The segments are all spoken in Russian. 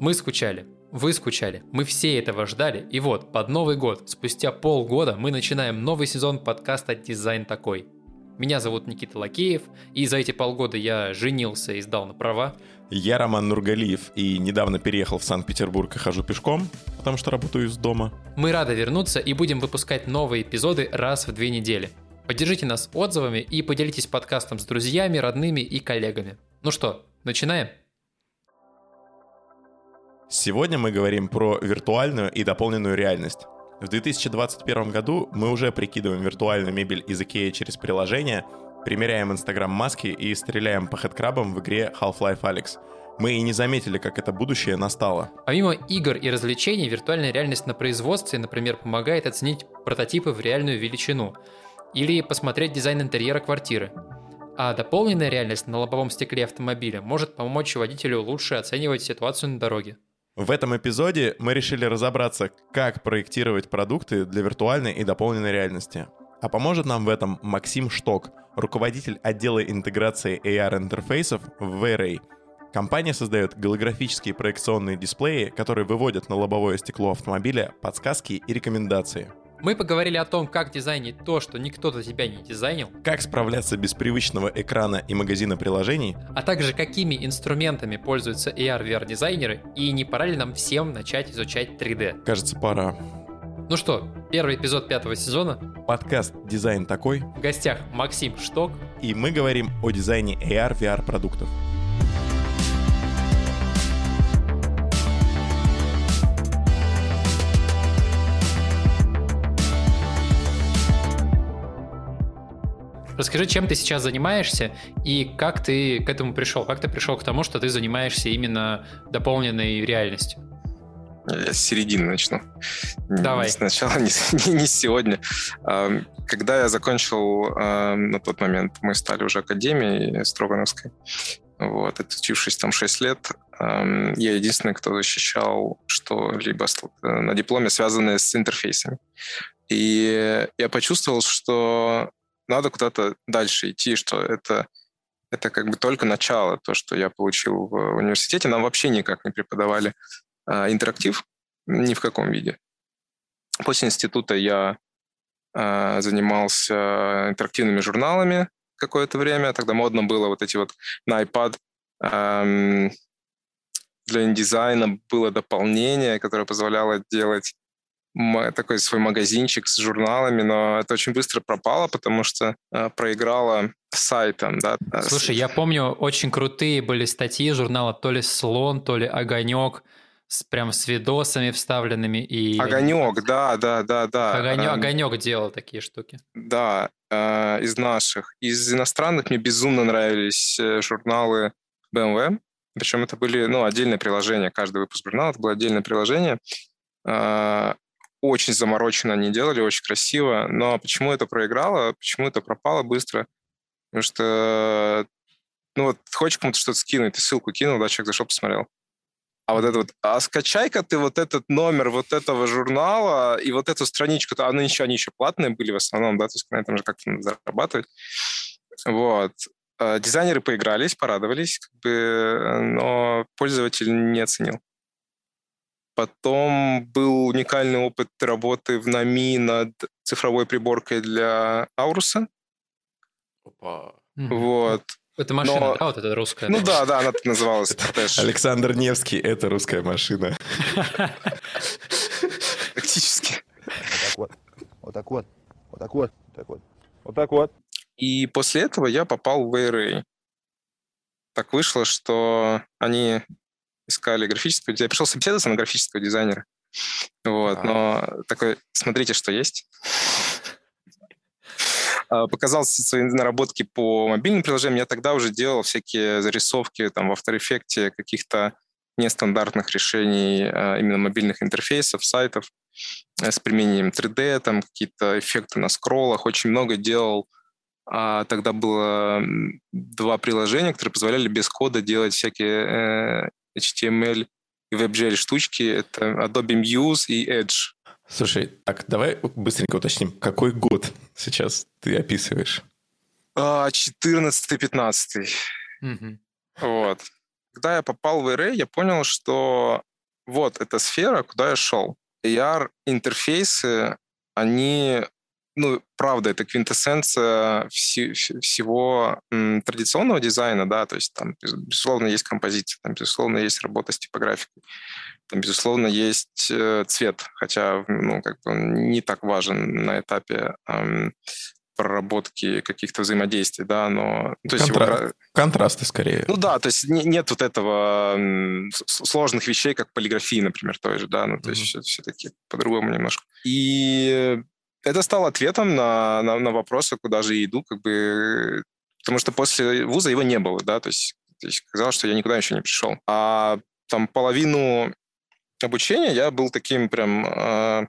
Мы скучали, вы скучали, мы все этого ждали, и вот, под Новый год, спустя полгода, мы начинаем новый сезон подкаста «Дизайн такой». Меня зовут Никита Лакеев, и за эти полгода я женился и сдал на права. Я Роман Нургалиев, и недавно переехал в Санкт-Петербург и хожу пешком, потому что работаю из дома. Мы рады вернуться и будем выпускать новые эпизоды раз в две недели. Поддержите нас отзывами и поделитесь подкастом с друзьями, родными и коллегами. Ну что, начинаем? Сегодня мы говорим про виртуальную и дополненную реальность. В 2021 году мы уже прикидываем виртуальную мебель из IKEA через приложение, примеряем инстаграм-маски и стреляем по хедкрабам в игре Half-Life Alyx. Мы и не заметили, как это будущее настало. Помимо игр и развлечений, виртуальная реальность на производстве, например, помогает оценить прототипы в реальную величину или посмотреть дизайн интерьера квартиры. А дополненная реальность на лобовом стекле автомобиля может помочь водителю лучше оценивать ситуацию на дороге. В этом эпизоде мы решили разобраться, как проектировать продукты для виртуальной и дополненной реальности. А поможет нам в этом Максим Шток, руководитель отдела интеграции AR-интерфейсов в V-Ray. Компания создает голографические проекционные дисплеи, которые выводят на лобовое стекло автомобиля подсказки и рекомендации – мы поговорили о том, как дизайнить то, что никто за тебя не дизайнил. Как справляться без привычного экрана и магазина приложений. А также какими инструментами пользуются AR-VR дизайнеры и не пора ли нам всем начать изучать 3D. Кажется, пора. Ну что, первый эпизод пятого сезона. Подкаст «Дизайн такой». В гостях Максим Шток. И мы говорим о дизайне AR-VR продуктов. Расскажи, чем ты сейчас занимаешься и как ты к этому пришел? Как ты пришел к тому, что ты занимаешься именно дополненной реальностью? Я с середины начну. Давай. Не сначала, не, не, не сегодня. Когда я закончил на тот момент, мы стали уже академией Строгановской, вот, отучившись там 6 лет, я единственный, кто защищал что-либо на дипломе, связанное с интерфейсами. И я почувствовал, что надо куда-то дальше идти, что это, это как бы только начало, то, что я получил в университете. Нам вообще никак не преподавали а, интерактив ни в каком виде. После института я а, занимался интерактивными журналами какое-то время. Тогда модно было вот эти вот на iPad эм, для индизайна было дополнение, которое позволяло делать такой свой магазинчик с журналами, но это очень быстро пропало, потому что э, проиграла сайтом, да. Слушай, я помню, очень крутые были статьи журнала то ли «Слон», то ли «Огонек», с, прям с видосами вставленными. И... Огонек, да, да, да, да. Огонек, эм, огонек делал такие штуки. Да, э, из наших. Из иностранных мне безумно нравились э, журналы BMW. Причем это были ну, отдельные приложения. Каждый выпуск журнала это было отдельное приложение. Э, очень замороченно они делали, очень красиво. Но почему это проиграло, почему это пропало быстро? Потому что, ну вот, хочешь кому-то что-то скинуть, ты ссылку кинул, да, человек зашел, посмотрел. А вот это вот, а скачай-ка ты вот этот номер вот этого журнала и вот эту страничку, то они еще, они еще платные были в основном, да, то есть на этом же как-то зарабатывать. Вот. А дизайнеры поигрались, порадовались, как бы, но пользователь не оценил. Потом был уникальный опыт работы в НАМИ над цифровой приборкой для Ауруса. Опа. Вот. Это машина, Но... да, вот это русская? Ну да, да, она так называлась. Александр Невский — это русская машина. Практически. Вот так вот, вот так вот, вот так вот, так вот, вот так вот. И после этого я попал в Array. Так вышло, что они искали графического дизайнера. Я пришел собеседоваться на графического дизайнера. Вот, а. но такой, смотрите, что есть. А, показал свои наработки по мобильным приложениям. Я тогда уже делал всякие зарисовки там в After Effects каких-то нестандартных решений а, именно мобильных интерфейсов, сайтов э, с применением 3D, там какие-то эффекты на скроллах. Очень много делал. А тогда было два приложения, которые позволяли без кода делать всякие э, HTML и WebGL штучки. Это Adobe Muse и Edge. Слушай, так давай быстренько уточним, какой год сейчас ты описываешь? 14-15. Угу. Вот. когда я попал в ARA, я понял, что вот эта сфера, куда я шел. AR-интерфейсы, они, ну, правда, это квинтэссенция вси- всего м, традиционного дизайна, да, то есть там, безусловно, есть композиция, там, безусловно, есть работа с типографикой, там, безусловно, есть э, цвет, хотя, ну, как бы не так важен на этапе эм, проработки каких-то взаимодействий, да, но... То есть Контра... его... Контрасты скорее. Ну да, то есть не, нет вот этого сложных вещей, как полиграфии, например, той же, да, ну то mm-hmm. есть все, все-таки по-другому немножко. И это стало ответом на, на, на вопросы, куда же я иду, как бы... Потому что после вуза его не было, да, то есть, то есть казалось, что я никуда еще не пришел. А там половину обучения я был таким прям э,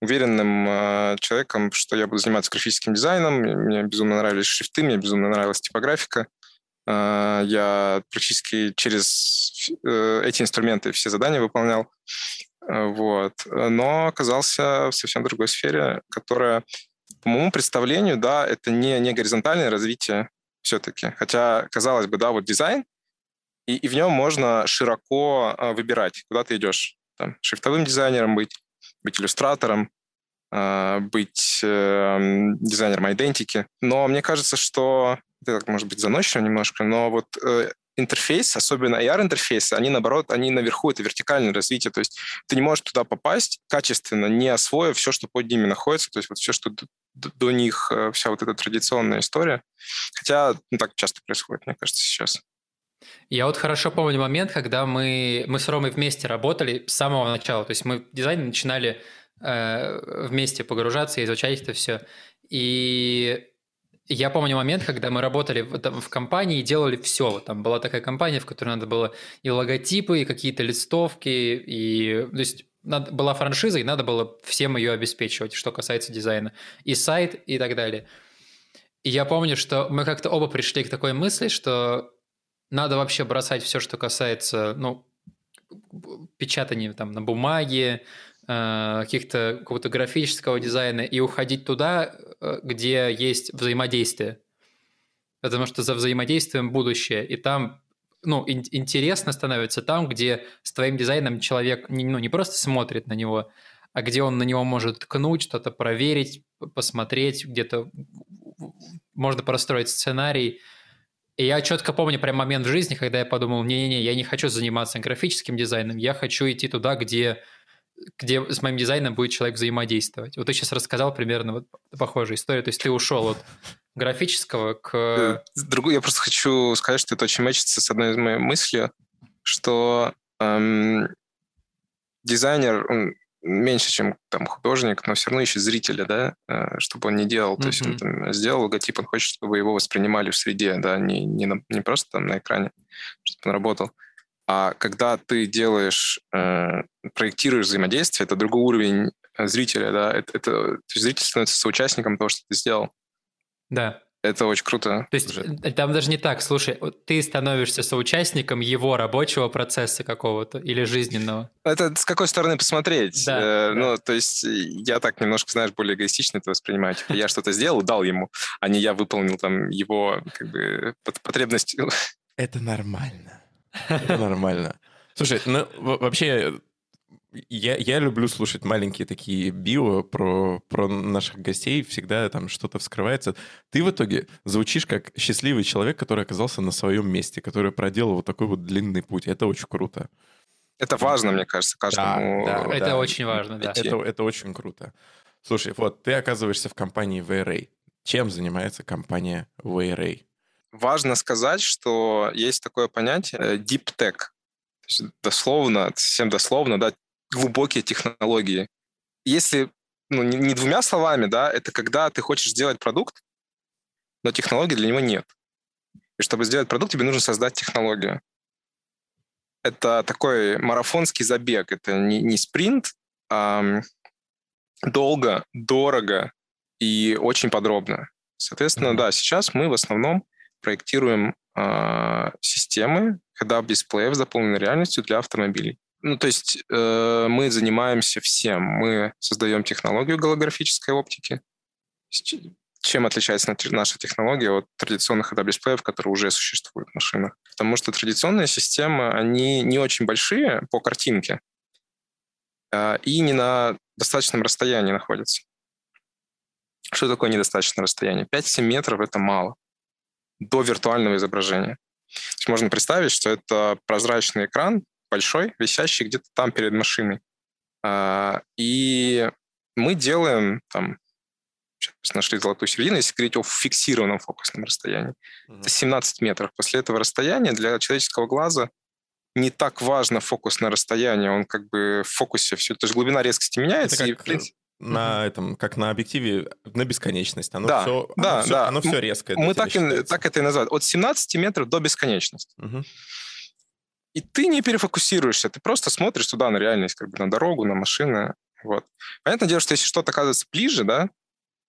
уверенным э, человеком, что я буду заниматься графическим дизайном. Мне безумно нравились шрифты, мне безумно нравилась типографика. Э, я практически через э, эти инструменты все задания выполнял. Э, вот. Но оказался в совсем другой сфере, которая, по моему представлению, да, это не, не горизонтальное развитие все-таки. Хотя, казалось бы, да, вот дизайн, и, и в нем можно широко э, выбирать, куда ты идешь. Там, шрифтовым дизайнером быть, быть иллюстратором, а, быть эм, дизайнером идентики. Но мне кажется, что это может быть заносчиво немножко, но вот э, интерфейс, особенно AR-интерфейсы, они, наоборот, они наверху, это вертикальное развитие, то есть ты не можешь туда попасть качественно, не освоив все, что под ними находится, то есть вот все, что до, них, э, вся вот эта традиционная история. Хотя ну, так часто происходит, мне кажется, сейчас. Я вот хорошо помню момент, когда мы, мы с Ромой вместе работали с самого начала. То есть мы в дизайне начинали э, вместе погружаться и изучать это все. И я помню момент, когда мы работали в, там, в компании и делали все. Там была такая компания, в которой надо было и логотипы, и какие-то листовки, и то есть надо, была франшиза, и надо было всем ее обеспечивать, что касается дизайна. И сайт, и так далее. И я помню, что мы как-то оба пришли к такой мысли, что надо вообще бросать все, что касается, ну, печатания там на бумаге, каких-то какого-то графического дизайна и уходить туда, э, где есть взаимодействие. Потому что за взаимодействием будущее. И там ну, ин- интересно становится там, где с твоим дизайном человек не, ну, не просто смотрит на него, а где он на него может ткнуть, что-то проверить, посмотреть, где-то можно простроить сценарий. И я четко помню прям момент в жизни, когда я подумал, не-не-не, я не хочу заниматься графическим дизайном, я хочу идти туда, где, где с моим дизайном будет человек взаимодействовать. Вот ты сейчас рассказал примерно вот похожую историю, то есть ты ушел от графического к... Э, другой, я просто хочу сказать, что это очень мэчится с одной из моих мыслей, что эм, дизайнер, он меньше, чем там художник, но все равно ищет зрителя, да, э, чтобы он не делал. Mm-hmm. То есть он там, сделал логотип, он хочет, чтобы его воспринимали в среде, да, не, не, на, не просто там на экране, чтобы он работал. А когда ты делаешь, э, проектируешь взаимодействие, это другой уровень э, зрителя, да, это, это то есть зритель становится соучастником того, что ты сделал. Да. Это очень круто. То есть уже. Э, там даже не так, слушай, ты становишься соучастником его рабочего процесса какого-то или жизненного. Это с какой стороны посмотреть. Да, э, да. Ну, то есть я так немножко, знаешь, более эгоистично это воспринимаю. Типа, я что-то сделал, дал ему, а не я выполнил там его как бы потребность. Это нормально. Это нормально. Слушай, ну вообще я, я люблю слушать маленькие такие био про, про наших гостей. Всегда там что-то вскрывается. Ты в итоге звучишь как счастливый человек, который оказался на своем месте, который проделал вот такой вот длинный путь. Это очень круто. Это важно, мне кажется, каждому. Да, да, это да. очень важно, да. Это, это очень круто. Слушай, вот ты оказываешься в компании VRA. Чем занимается компания VRA? Важно сказать, что есть такое понятие э, deep tech. То есть дословно, совсем дословно, да, глубокие технологии. Если ну, не, не двумя словами, да, это когда ты хочешь сделать продукт, но технологии для него нет. И чтобы сделать продукт, тебе нужно создать технологию. Это такой марафонский забег. Это не, не спринт, а долго, дорого и очень подробно. Соответственно, mm-hmm. да, сейчас мы в основном проектируем э, системы head-up дисплеев с дополненной реальностью для автомобилей. Ну, то есть э, мы занимаемся всем. Мы создаем технологию голографической оптики. чем отличается наша технология от традиционных ADAP-дисплеев, которые уже существуют в машинах? Потому что традиционные системы, они не очень большие по картинке а, и не на достаточном расстоянии находятся. Что такое недостаточное расстояние? 5-7 метров — это мало до виртуального изображения. То есть можно представить, что это прозрачный экран, большой, висящий где-то там перед машиной. А, и мы делаем там сейчас нашли золотую середину, если говорить о фиксированном фокусном расстоянии. Mm-hmm. Это 17 метров. После этого расстояния для человеческого глаза не так важно фокусное расстояние, он как бы в фокусе все, то есть глубина резкости меняется. Это как, и, принципе, на этом, как на объективе на бесконечность. Оно да, все, да, оно все, да. Оно все резкое. Мы так, и, так это и называем. От 17 метров до бесконечности. Угу. И ты не перефокусируешься, ты просто смотришь туда на реальность, как бы на дорогу, на машины. Вот. Понятное дело, что если что-то оказывается ближе, да,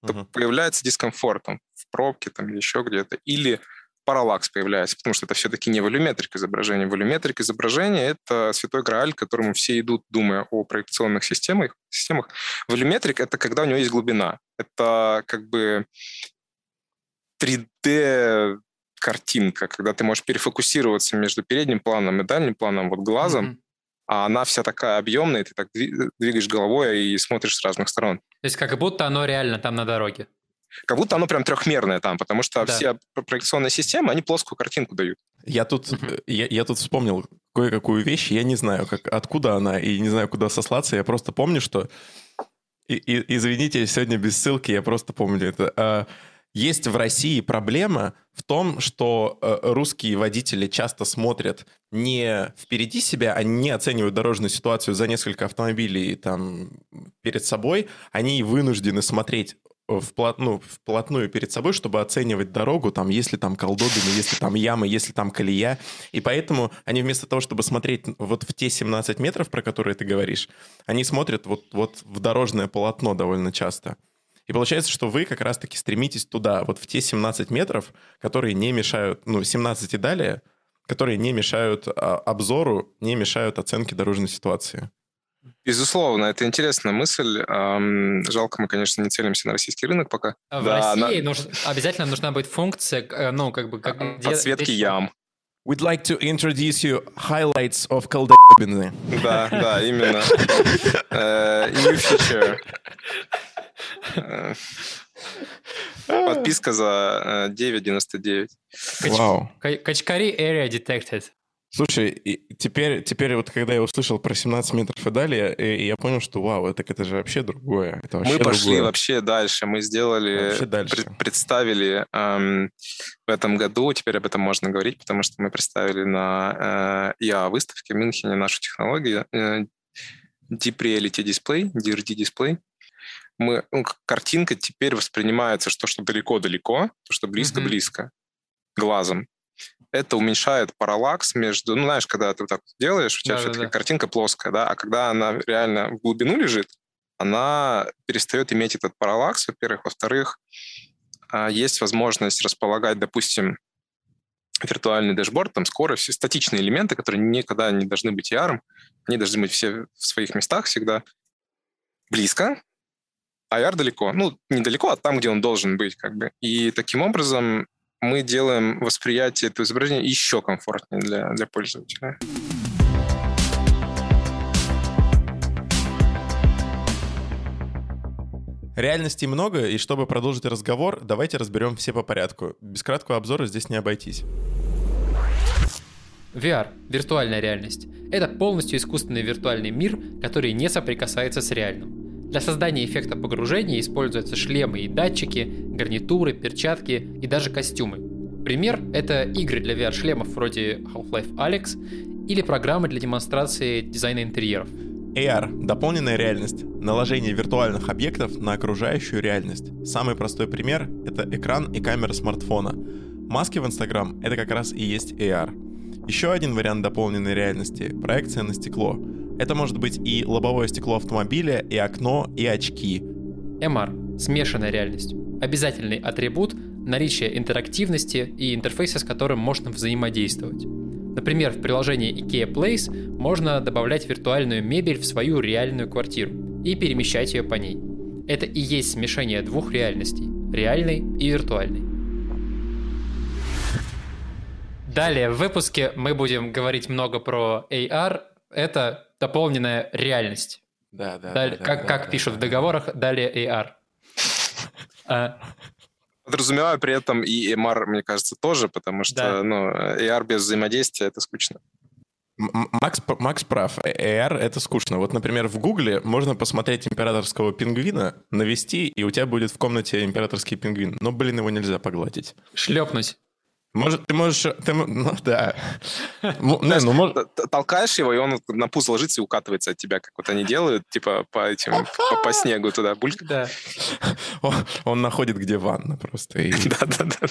то угу. появляется дискомфорт там, в пробке там, или еще где-то. Или параллакс появляется, потому что это все-таки не волюметрик изображения. Волюметрик изображения — это святой грааль, к которому все идут, думая о проекционных системах. системах. Волюметрик — это когда у него есть глубина. Это как бы 3D картинка, когда ты можешь перефокусироваться между передним планом и дальним планом, вот глазом, mm-hmm. а она вся такая объемная, ты так двигаешь головой и смотришь с разных сторон. То есть как будто оно реально там на дороге как будто оно прям трехмерное там, потому что да. все проекционные системы, они плоскую картинку дают. Я тут, uh-huh. я, я тут вспомнил кое-какую вещь, я не знаю, как, откуда она, и не знаю, куда сослаться, я просто помню, что... И, и, извините, сегодня без ссылки, я просто помню это. А, есть в России проблема в том, что э, русские водители часто смотрят не впереди себя, они не оценивают дорожную ситуацию за несколько автомобилей там перед собой, они вынуждены смотреть вплот, ну, вплотную перед собой, чтобы оценивать дорогу, там, если там колдобины, если там ямы, если там колея. И поэтому они вместо того, чтобы смотреть вот в те 17 метров, про которые ты говоришь, они смотрят вот, вот в дорожное полотно довольно часто. И получается, что вы как раз-таки стремитесь туда, вот в те 17 метров, которые не мешают, ну, 17 и далее, которые не мешают а, обзору, не мешают оценке дорожной ситуации. Безусловно, это интересная мысль. Жалко, мы, конечно, не целимся на российский рынок пока. В да, России на... нуж... обязательно нужна быть функция, э, ну, как бы... Как... Подсветки ям. We'd like to introduce you highlights of колдобины. Да, да, именно. Uh, new feature. Uh, подписка за 9.99. Вау. Качкари area detected. Слушай, теперь, теперь вот когда я услышал про 17 метров и далее, и я понял, что вау, это, это же вообще другое. Это вообще Мы пошли другое. вообще дальше. Мы сделали, дальше. Пред, представили эм, в этом году, теперь об этом можно говорить, потому что мы представили на э, ИА-выставке в Мюнхене нашу технологию э, Deep Reality Display, DRD Display. Мы, ну, картинка теперь воспринимается, что, что далеко-далеко, то, что близко-близко mm-hmm. глазом это уменьшает параллакс между, ну, знаешь, когда ты вот так делаешь, у тебя да, все-таки да, картинка плоская, да, а когда она реально в глубину лежит, она перестает иметь этот параллакс, во-первых. Во-вторых, а, есть возможность располагать, допустим, виртуальный дэшборд, там скорость, статичные элементы, которые никогда не должны быть ER, они должны быть все в своих местах всегда близко, а AR далеко. Ну, недалеко, а там, где он должен быть, как бы. И таким образом мы делаем восприятие этого изображения еще комфортнее для, для пользователя. Реальностей много, и чтобы продолжить разговор, давайте разберем все по порядку. Без краткого обзора здесь не обойтись. VR – виртуальная реальность. Это полностью искусственный виртуальный мир, который не соприкасается с реальным. Для создания эффекта погружения используются шлемы и датчики, гарнитуры, перчатки и даже костюмы. Пример — это игры для VR-шлемов вроде Half-Life Alex или программы для демонстрации дизайна интерьеров. AR — дополненная реальность, наложение виртуальных объектов на окружающую реальность. Самый простой пример — это экран и камера смартфона. Маски в Instagram — это как раз и есть AR. Еще один вариант дополненной реальности — проекция на стекло — это может быть и лобовое стекло автомобиля, и окно, и очки. MR – смешанная реальность. Обязательный атрибут – наличие интерактивности и интерфейса, с которым можно взаимодействовать. Например, в приложении IKEA Place можно добавлять виртуальную мебель в свою реальную квартиру и перемещать ее по ней. Это и есть смешение двух реальностей реальный и виртуальный. Далее в выпуске мы будем говорить много про AR. Это дополненная реальность. Да, да. Далее, да, как да, как да, пишут да, в договорах, далее AR. А, Подразумеваю при этом и MR, мне кажется, тоже, потому что Да. ну, AR без взаимодействия — это скучно. Макс, Макс прав. AR — это скучно. Вот, например, в Гугле можно посмотреть императорского пингвина, навести, и у тебя будет в комнате императорский пингвин. Но, блин, его нельзя погладить. шлепнуть. Может, ты можешь... Ты, ну, да. Не, ну, мож- Т- т- Толкаешь его, и он на пуз ложится и укатывается от тебя, как вот они делают, типа по этим по, по снегу туда. Бульк. Да. он, он находит, где ванна просто. и- Да-да-да.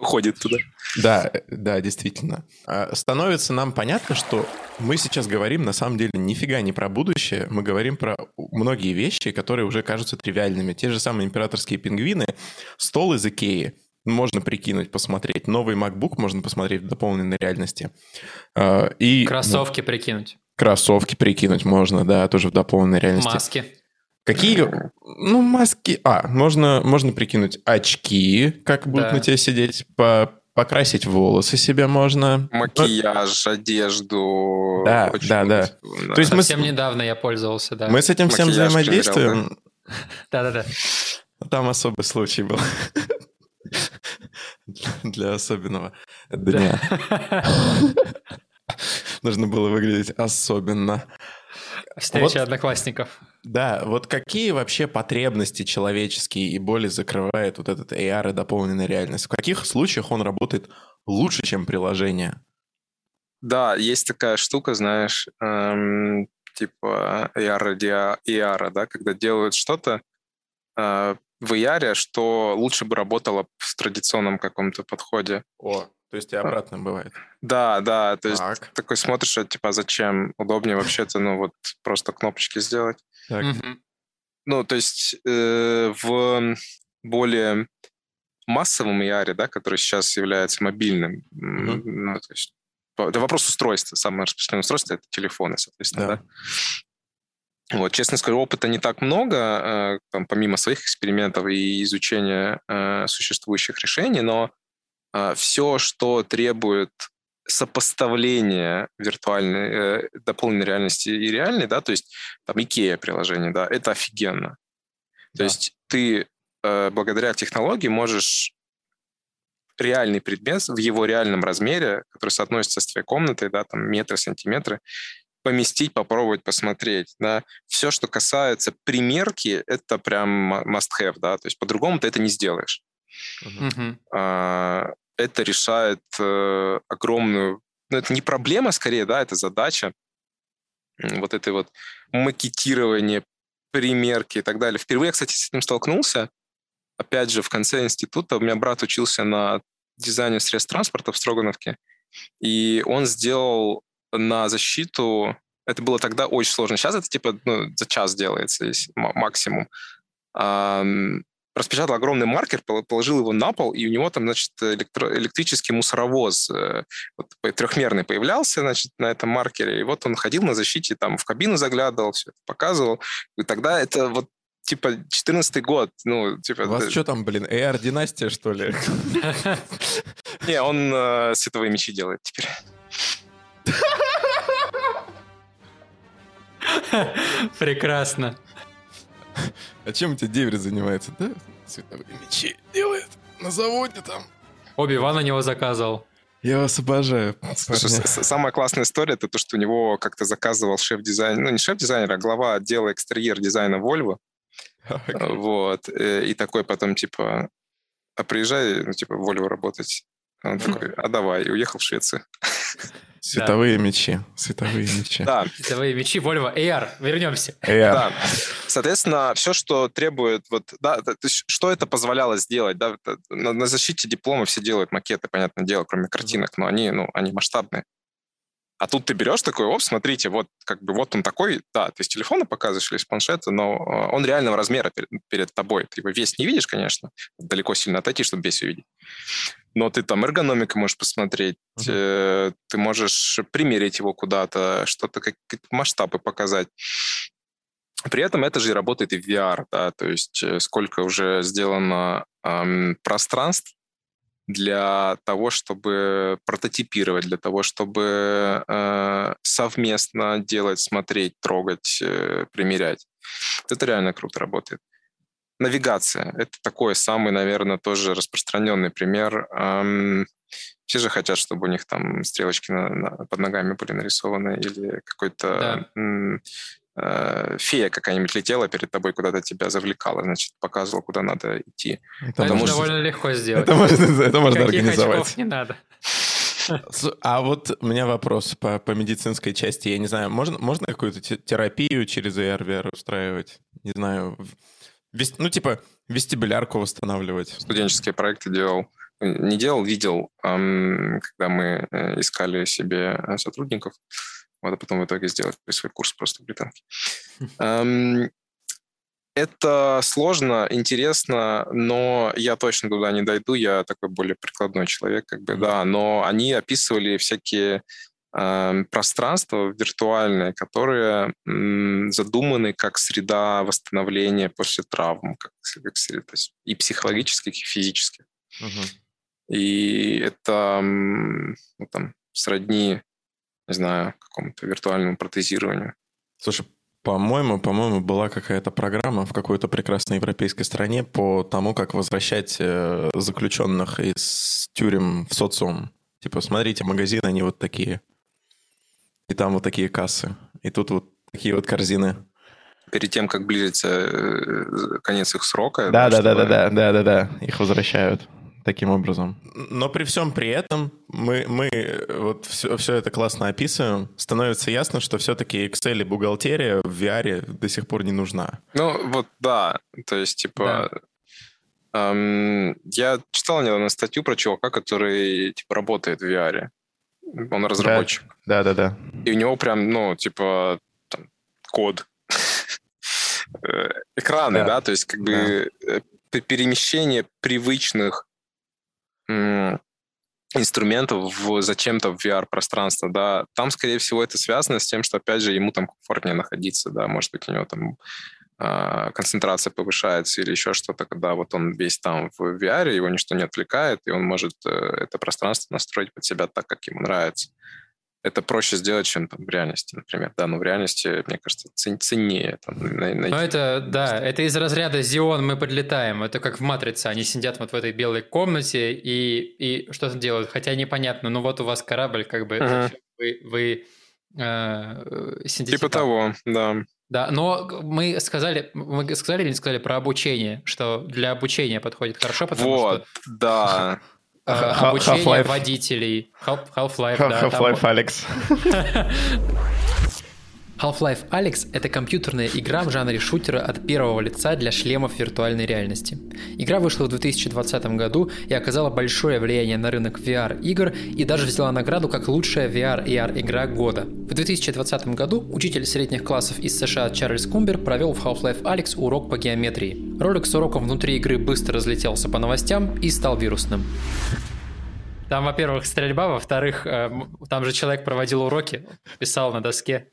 Уходит туда. Да, да, действительно. А, Становится нам понятно, что мы сейчас говорим на самом деле нифига не про будущее, мы говорим про многие вещи, которые уже кажутся тривиальными. Те же самые императорские пингвины, стол из Икеи, можно прикинуть, посмотреть. Новый MacBook можно посмотреть в дополненной реальности. А, И Кроссовки прикинуть. кроссовки прикинуть можно, да, тоже в дополненной реальности. Маски. Какие, ну, маски... А, можно, можно прикинуть очки, как будут Да. на тебе сидеть, по, покрасить волосы себе можно. Макияж, одежду. Да, да, да. всего, То есть мы, с- Совсем недавно я пользовался, да. мы с этим всем Макияж взаимодействуем. Да-да-да. Там особый случай был. Для особенного дня. Нужно было выглядеть особенно. Встреча Вот. одноклассников. Да, вот какие вообще потребности человеческие и боли закрывает вот этот AR и дополненная реальность? В каких случаях он работает лучше, чем приложение? Да, есть такая штука, знаешь, эм, типа AR AR, да, когда делают что-то э, в AR, что лучше бы работало в традиционном каком-то подходе. О, то есть и обратно бывает. Да, да, то есть Так, такой смотришь, а, типа, зачем? Удобнее вообще-то, ну, вот просто кнопочки сделать. так. Мгм. Ну, то есть э, в более массовом AR, да, который сейчас является мобильным, Мгм. ну, то есть это вопрос устройства. Самое распространенное устройство — это телефоны, соответственно, Да. да. Вот, честно скажу, опыта не так много, э, там, помимо своих экспериментов и изучения э, существующих решений, но все, что требует сопоставления виртуальной, э, дополненной реальности и реальной, да, то есть там IKEA приложение, да, это офигенно. То Да. есть ты э, благодаря технологии можешь реальный предмет в его реальном размере, который соотносится с твоей комнатой, да, там метры, сантиметры, поместить, попробовать, посмотреть, да. Все, что касается примерки, это прям must-have, да, то есть по-другому ты это не сделаешь. Мгм. А, это решает э, огромную... Ну, это не проблема, скорее, да, это задача. Вот это вот макетирование, примерки и так далее. Впервые я, кстати, с этим столкнулся. Опять же, в конце института у меня брат учился на дизайне средств транспорта в Строгановке, и он сделал на защиту... Это было тогда очень сложно. Сейчас это типа ну, за час делается, если ма- максимум. Ам, распечатал огромный маркер, пол- положил его на пол, и у него там, значит, электро- электрический мусоровоз э, вот, трехмерный появлялся, значит, на этом маркере, и вот он ходил на защите, там, в кабину заглядывал, все это показывал, и тогда это вот типа 14 год, ну, типа... У вас что там, блин, AR-династия, что ли? Не, он э, световые мечи делает теперь. Прекрасно. А чем у тебя деверь занимается? Да, световые мечи делает на заводе там. Оби-Ван на него заказывал. Я вас обожаю, Слушай, самая классная история это то, что у него как-то заказывал шеф-дизайнер, ну не шеф-дизайнер, а глава отдела экстерьер-дизайна Volvo. Окей. Вот. э, И такой потом, типа, а приезжай, ну, типа, в Volvo работать. Он такой, а давай, и уехал в Швецию. Световые мечи, световые мечи. Да, Световые мечи, Volvo, AR. Вернемся. AR. да. Соответственно, все, что требует, вот, да, то есть, что это позволяло сделать, да, это на, на защите диплома все делают макеты, понятное дело, кроме картинок, но они, ну, они масштабные. А тут ты берешь такой, оп, смотрите, вот как бы вот он такой, да, ты с телефона показываешь или с планшета, но э, он реального размера перед, перед тобой. Ты его весь не видишь, конечно, далеко сильно отойти, чтобы весь увидеть. Но ты там эргономика можешь посмотреть, Мгм. э, ты можешь примерить его куда-то, что-то, какие-то масштабы показать. При этом это же и работает и в VR, да, то есть э, сколько уже сделано эм, пространств для того, чтобы прототипировать, для того, чтобы э, совместно делать, смотреть, трогать, э, примерять. Это реально круто работает. Навигация — это такой самый, наверное, тоже распространенный пример. Эм, все же хотят, чтобы у них там стрелочки на, на, под ногами были нарисованы или какой-то да. э, фея какая-нибудь летела перед тобой, куда-то тебя завлекала, значит, показывала, куда надо идти. Это, это можно, довольно легко сделать. Это можно, это можно Каких организовать. очков не надо. А вот у меня вопрос по, по медицинской части. Я не знаю, можно, можно какую-то терапию через AR, VR устраивать? Не знаю, ну, типа, вестибулярку восстанавливать. Студенческие проекты делал. Не делал, видел, когда мы э, искали себе э, сотрудников, вот, а потом в итоге сделать свой курс просто в британке. Это сложно, интересно, но я точно туда не дойду, я такой более прикладной человек, как бы, да, но они описывали всякие пространства виртуальные, которые задуманы как среда восстановления после травм, как, как среда, и психологических, и физических. Uh-huh. И это ну, там, сродни, не знаю, какому-то виртуальному протезированию. Слушай, по-моему, по-моему, была какая-то программа в какой-то прекрасной европейской стране по тому, как возвращать э, заключенных из тюрем в социум. Типа, смотрите, магазины, они вот такие. И там вот такие кассы. И тут вот такие вот корзины. Перед тем, как близится э, конец их срока. Да, да, да, да, да, да, да, да. Их возвращают таким образом. Но при всем при этом мы, мы вот все, все это классно описываем. Становится ясно, что все-таки Excel и бухгалтерия в VR до сих пор не нужна. Ну, вот да. То есть, типа, да. эм, я читал недавно статью про чувака, который, типа, работает в VR. Он разработчик. Да, да, да. И у него прям, ну, типа, там, код. Э, экраны, да. да, то есть, как бы э, перемещение привычных инструментов в, зачем-то в VR-пространство, да, там, скорее всего, это связано с тем, что, опять же, ему там комфортнее находиться, да, может быть, у него там концентрация повышается или еще что-то, когда вот он весь там в VR, его ничто не отвлекает, и он может э, это пространство настроить под себя так, как ему нравится это проще сделать, чем там, в реальности, например. Да, но в реальности, мне кажется, ценнее. Там, найти. Ну, это, да, это из разряда Зион мы подлетаем. Это как в «Матрице». Они сидят вот в этой белой комнате и, и что-то делают. Хотя непонятно, ну вот у вас корабль, как бы, uh-huh. вы, вы э, сидите Типа там. того, да. Да, но мы сказали, мы сказали или не сказали про обучение, что для обучения подходит хорошо, потому вот, что... да. Э, обучение водителей. Half-Life, да. Half-Life Алекс. Half-Life Alyx — это компьютерная игра в жанре шутера от первого лица для шлемов виртуальной реальности. Игра вышла в 2020 году и оказала большое влияние на рынок VR-игр и даже взяла награду как лучшая VR-игра года. В 2020 году учитель средних классов из США Чарльз Кумбер провел в Half-Life Alyx урок по геометрии. Ролик с уроком внутри игры быстро разлетелся по новостям и стал вирусным. Там, во-первых, стрельба, во-вторых, э, там же человек проводил уроки, писал на доске.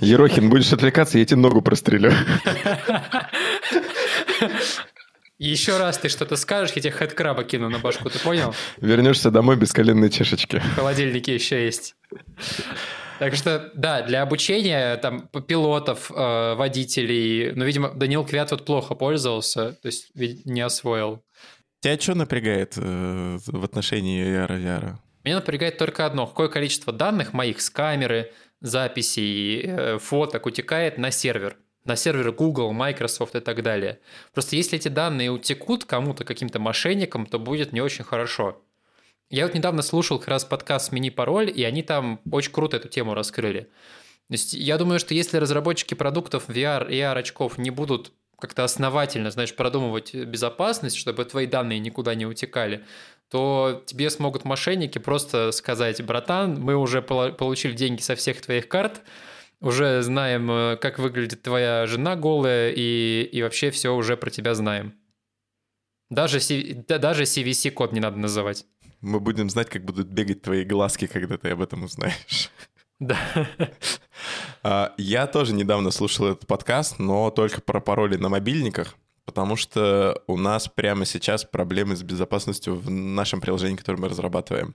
Ерохин, будешь отвлекаться, я тебе ногу прострелю. Еще раз ты что-то скажешь, я тебе хэдкраба кину на башку, ты понял? Вернешься домой без коленной чешечки. В холодильнике еще есть. Так что, да, для обучения там пилотов, э, водителей, ну, видимо, Данил Квят вот плохо пользовался, то есть не освоил. Тебя что напрягает э, в отношении VR? Меня напрягает только одно. Какое количество данных моих с камеры, записей, э, фоток утекает на сервер. На серверы Google, Microsoft и так далее. Просто если эти данные утекут кому-то, каким-то мошенникам, то будет не очень хорошо. Я вот недавно слушал как раз подкаст «Смени пароль», и они там очень круто эту тему раскрыли. То есть я думаю, что если разработчики продуктов VR и AR очков не будут как-то основательно, знаешь, продумывать безопасность, чтобы твои данные никуда не утекали, то тебе смогут мошенники просто сказать, братан, мы уже получили деньги со всех твоих карт, уже знаем, э, как выглядит твоя жена голая, и, и вообще все уже про тебя знаем. Даже, даже CVC-код не надо называть. Мы будем знать, как будут бегать твои глазки, когда ты об этом узнаешь. Да. А, я тоже недавно слушал этот подкаст, но только про пароли на мобильниках потому что у нас прямо сейчас проблемы с безопасностью в нашем приложении, которое мы разрабатываем.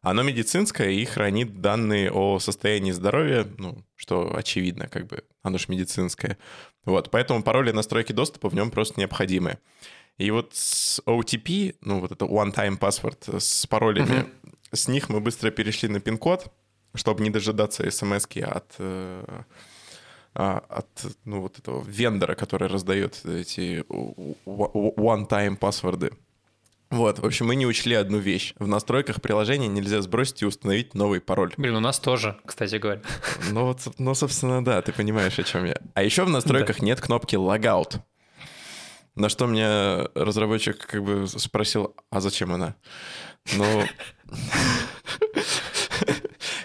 Оно медицинское и хранит данные о состоянии здоровья, ну, что очевидно, как бы, оно же медицинское. Вот, поэтому пароли настройки доступа в нем просто необходимы. И вот с OTP, ну, вот это one-time password с паролями, mm-hmm. с них мы быстро перешли на пин-код, чтобы не дожидаться смс от э, от ну, вот этого вендора, который раздает эти one-time паспорты. Вот, в общем, мы не учли одну вещь. В настройках приложения нельзя сбросить и установить новый пароль. Блин, у нас тоже, кстати говоря. Ну, вот, ну, собственно, да, ты понимаешь, о чем я. А еще в настройках да. нет кнопки Logout. На что меня разработчик как бы спросил, а зачем она? Ну,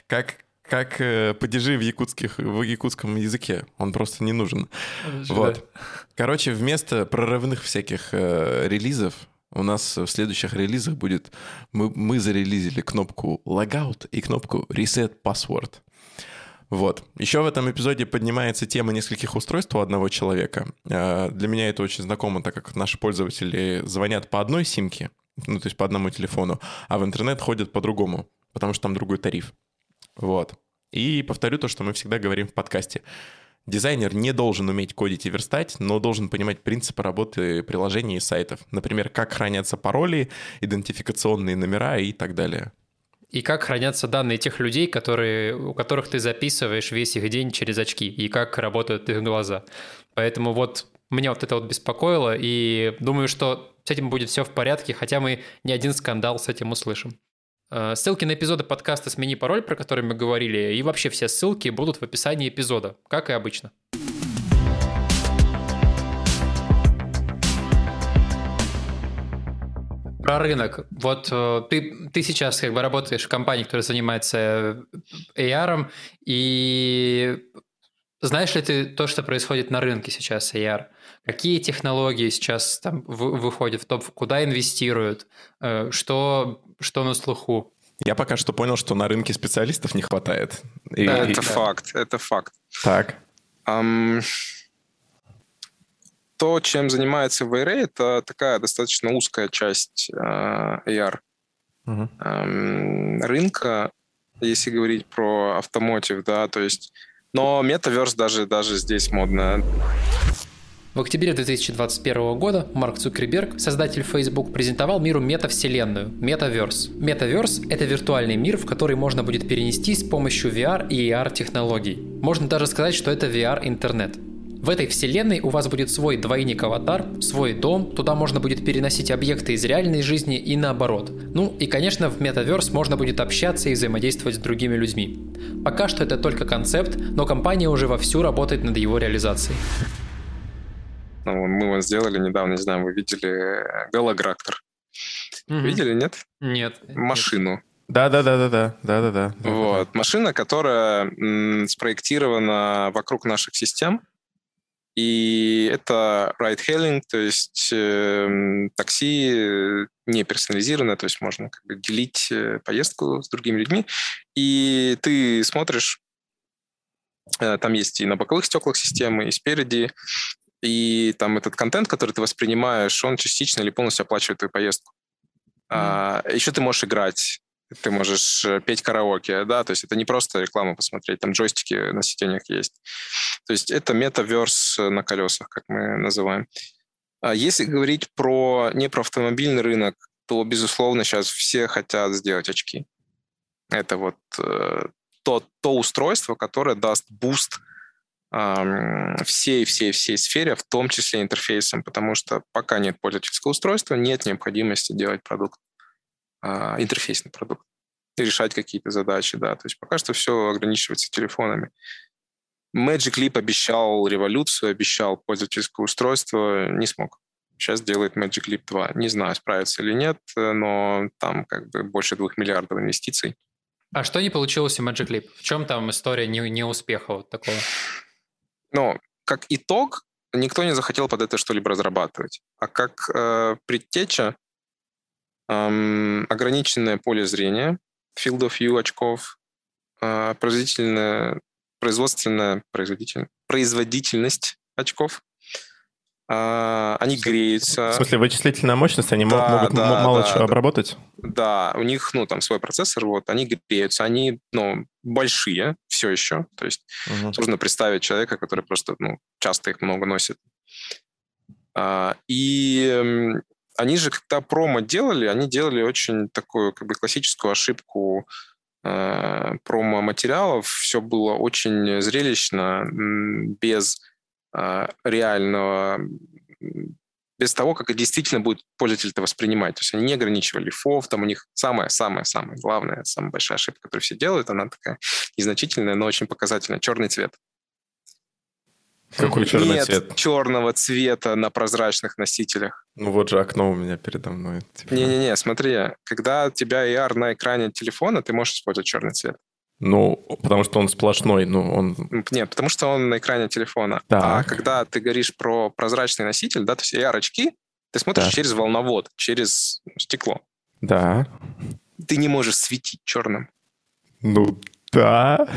как, как э, падежи в, якутских, в якутском языке. Он просто не нужен. Вот. Короче, вместо прорывных всяких э, релизов у нас в следующих релизах будет... Мы, мы зарелизили кнопку Logout и кнопку Reset Password. Вот. Еще в этом эпизоде поднимается тема нескольких устройств у одного человека. Э, для меня это очень знакомо, так как наши пользователи звонят по одной симке, ну, то есть по одному телефону, а в интернет ходят по другому, потому что там другой тариф. Вот. И повторю то, что мы всегда говорим в подкасте. Дизайнер не должен уметь кодить и верстать, но должен понимать принципы работы приложений и сайтов. Например, как хранятся пароли, идентификационные номера и так далее. И как хранятся данные тех людей, которые, у которых ты записываешь весь их день через очки, и как работают их глаза. Поэтому вот меня вот это вот беспокоило, и думаю, что с этим будет все в порядке, хотя мы не один скандал с этим услышим. Э, ссылки на эпизоды подкаста «Смени пароль», про который мы говорили, и вообще все ссылки будут в описании эпизода, как и обычно. Про рынок. Вот э, ты, ты сейчас как бы работаешь в компании, которая занимается AR, и знаешь ли ты то, что происходит на рынке сейчас AR? Какие технологии сейчас там выходят в топ, куда инвестируют, э, что, что на слуху? Я пока что понял, что на рынке специалистов не хватает. И, да, это и... факт, это факт. Так. Um, то, чем занимается VRA, это такая достаточно узкая часть uh, AR uh-huh. um, рынка, если говорить про автомотив, да, то есть, но метаверс даже, даже здесь модно. В октябре 2021 года Марк Цукерберг, создатель Facebook, презентовал миру метавселенную – Metaverse. Metaverse – это виртуальный мир, в который можно будет перенестись с помощью VR и AR технологий. Можно даже сказать, что это VR-интернет. В этой вселенной у вас будет свой двойник-аватар, свой дом, туда можно будет переносить объекты из реальной жизни и наоборот. Ну и, конечно, в Metaverse можно будет общаться и взаимодействовать с другими людьми. Пока что это только концепт, но компания уже вовсю работает над его реализацией. Ну, мы его сделали недавно, не знаю, вы видели голограктор. Угу. Видели, нет? Нет. Машину. Да, да, да, да, да, да, да, да. Вот машина, которая м, спроектирована вокруг наших систем, и это ride-hailing, то есть э, такси э, не персонализированное, то есть можно как бы делить э, поездку с другими людьми, и ты смотришь, э, там есть и на боковых стеклах системы, и спереди, и там этот контент, который ты воспринимаешь, он частично или полностью оплачивает твою поездку. А, еще ты можешь играть, ты можешь э, петь караоке, да, то есть это не просто рекламу посмотреть, там джойстики на сиденьях есть. То есть это метаверс на колесах, как мы называем. А если говорить про не про автомобильный рынок, то, безусловно, сейчас все хотят сделать очки. Это вот э, то, то устройство, которое даст буст всей-всей-всей сфере, в том числе интерфейсом, потому что пока нет пользовательского устройства, нет необходимости делать продукт, а, интерфейсный продукт и решать какие-то задачи, да, то есть пока что все ограничивается телефонами. Magic Leap обещал революцию, обещал пользовательское устройство, не смог. Сейчас делает Magic Leap 2. Не знаю, справится или нет, но там как бы больше двух миллиардов инвестиций. А что не получилось у Magic Leap? В чем там история неуспеха вот такого? Но как итог никто не захотел под это что-либо разрабатывать. А как э, предтеча эм, ограниченное поле зрения, field of view очков, э, производительная, производственная производитель, производительность очков, они греются. В смысле, вычислительная мощность, они да, могут да, мало да, чего да. обработать? Да, у них, ну, там свой процессор, вот, они греются, они, ну, большие все еще, то есть угу. нужно представить человека, который просто, ну, часто их много носит. А, и они же, когда промо делали, они делали очень такую, как бы, классическую ошибку э, промо-материалов. Все было очень зрелищно, без а, реального, без того, как действительно будет пользователь это воспринимать. То есть они не ограничивали фов, там у них самая-самая-самая главная, самая большая ошибка, которую все делают, она такая незначительная, но очень показательная, черный цвет. Какой черный Нет цвет? черного цвета на прозрачных носителях. Ну вот же окно у меня передо мной. Типа. Не-не-не, смотри, когда у тебя AR на экране телефона, ты можешь использовать черный цвет. Ну, потому что он сплошной, ну, он... Нет, потому что он на экране телефона. Так. А когда ты говоришь про прозрачный носитель, да, то есть AR-очки, ты смотришь так. через волновод, через стекло. Да. Ты не можешь светить черным. Ну, да.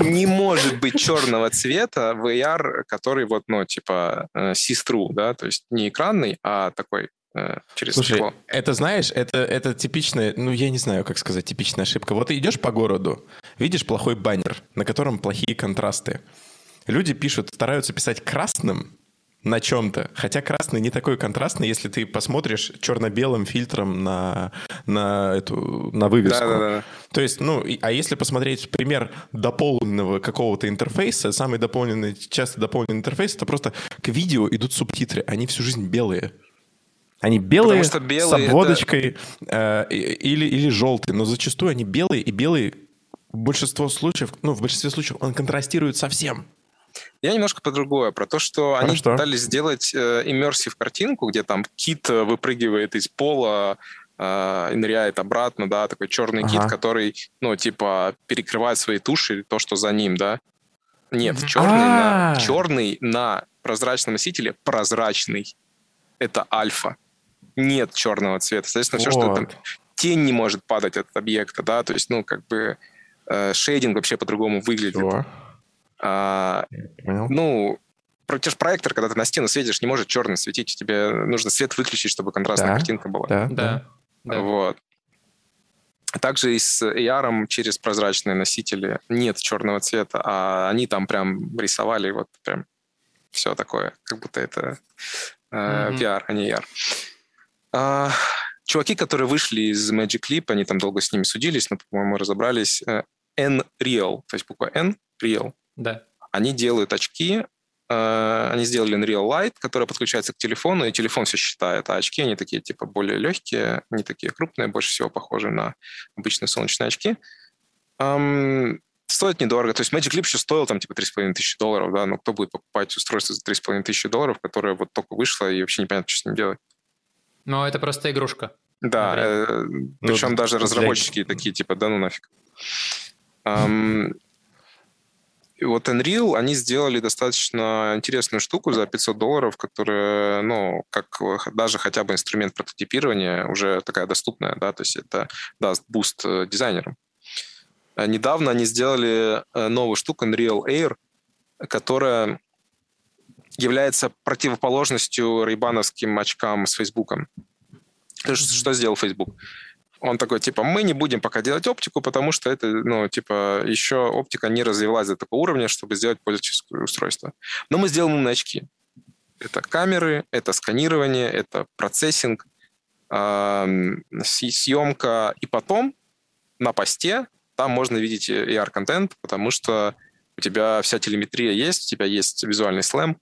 Не может быть черного цвета в AR, который вот, ну, типа, э, see-through, да, то есть не экранный, а такой через Слушай, стекло. это знаешь, это, это типичная, ну я не знаю, как сказать, типичная ошибка. Вот ты идешь по городу, видишь плохой баннер, на котором плохие контрасты. Люди пишут, стараются писать красным на чем-то, хотя красный не такой контрастный, если ты посмотришь черно-белым фильтром на, на эту на вывеску. Да, да, да. То есть, ну, а если посмотреть пример дополненного какого-то интерфейса, самый дополненный, часто дополненный интерфейс, это просто к видео идут субтитры, они всю жизнь белые. Они белые, что белые с обводочкой это... э, или, или желтые, но зачастую они белые, и белые в большинство случаев, ну, в большинстве случаев он контрастирует совсем. Я немножко по другое, про то, что про они что? пытались сделать э, иммерсив картинку, где там кит э, выпрыгивает из пола, э, и ныряет обратно, да, такой черный ага. кит, который, ну, типа, перекрывает свои туши, то, что за ним, да. Нет, черный на, черный на прозрачном носителе прозрачный. Это альфа нет черного цвета. Соответственно, все, вот. что там тень не может падать от объекта, да, то есть, ну, как бы э, шейдинг вообще по-другому выглядит. А, ну, те же проектор, когда ты на стену светишь, не может черный светить. Тебе нужно свет выключить, чтобы контрастная да, картинка была. Да, да. да. Вот. Также и с AR через прозрачные носители нет черного цвета, а они там прям рисовали вот прям все такое, как будто это э, mm-hmm. VR, а не AR. А, чуваки, которые вышли из Magic Leap, они там долго с ними судились, но, по-моему, разобрались. Э, N-Real, то есть буква N, Real. Да. Они делают очки, э, они сделали Unreal Light, которая подключается к телефону, и телефон все считает, а очки, они такие, типа, более легкие, не такие крупные, больше всего похожи на обычные солнечные очки. Um, стоит недорого. То есть Magic Leap еще стоил там типа 3,5 тысячи долларов, да, но кто будет покупать устройство за 3,5 тысячи долларов, которое вот только вышло и вообще непонятно, что с ним делать. Но это просто игрушка. Да, э, причем ну, даже разработчики такие, типа, да ну нафиг. Um, и вот Nreal, они сделали достаточно интересную штуку за 500 долларов, которая, ну, как даже хотя бы инструмент прототипирования уже такая доступная, да, то есть это даст буст э, дизайнерам. А недавно они сделали э, новую штуку Nreal Air, которая является противоположностью рейбановским очкам с Фейсбуком. Что сделал Facebook? Он такой, типа, мы не будем пока делать оптику, потому что это, ну, типа, еще оптика не развилась до такого уровня, чтобы сделать пользовательское устройство. Но мы сделаем умные очки. Это камеры, это сканирование, это процессинг, съемка. И потом на посте там можно видеть AR-контент, потому что у тебя вся телеметрия есть, у тебя есть визуальный слэм,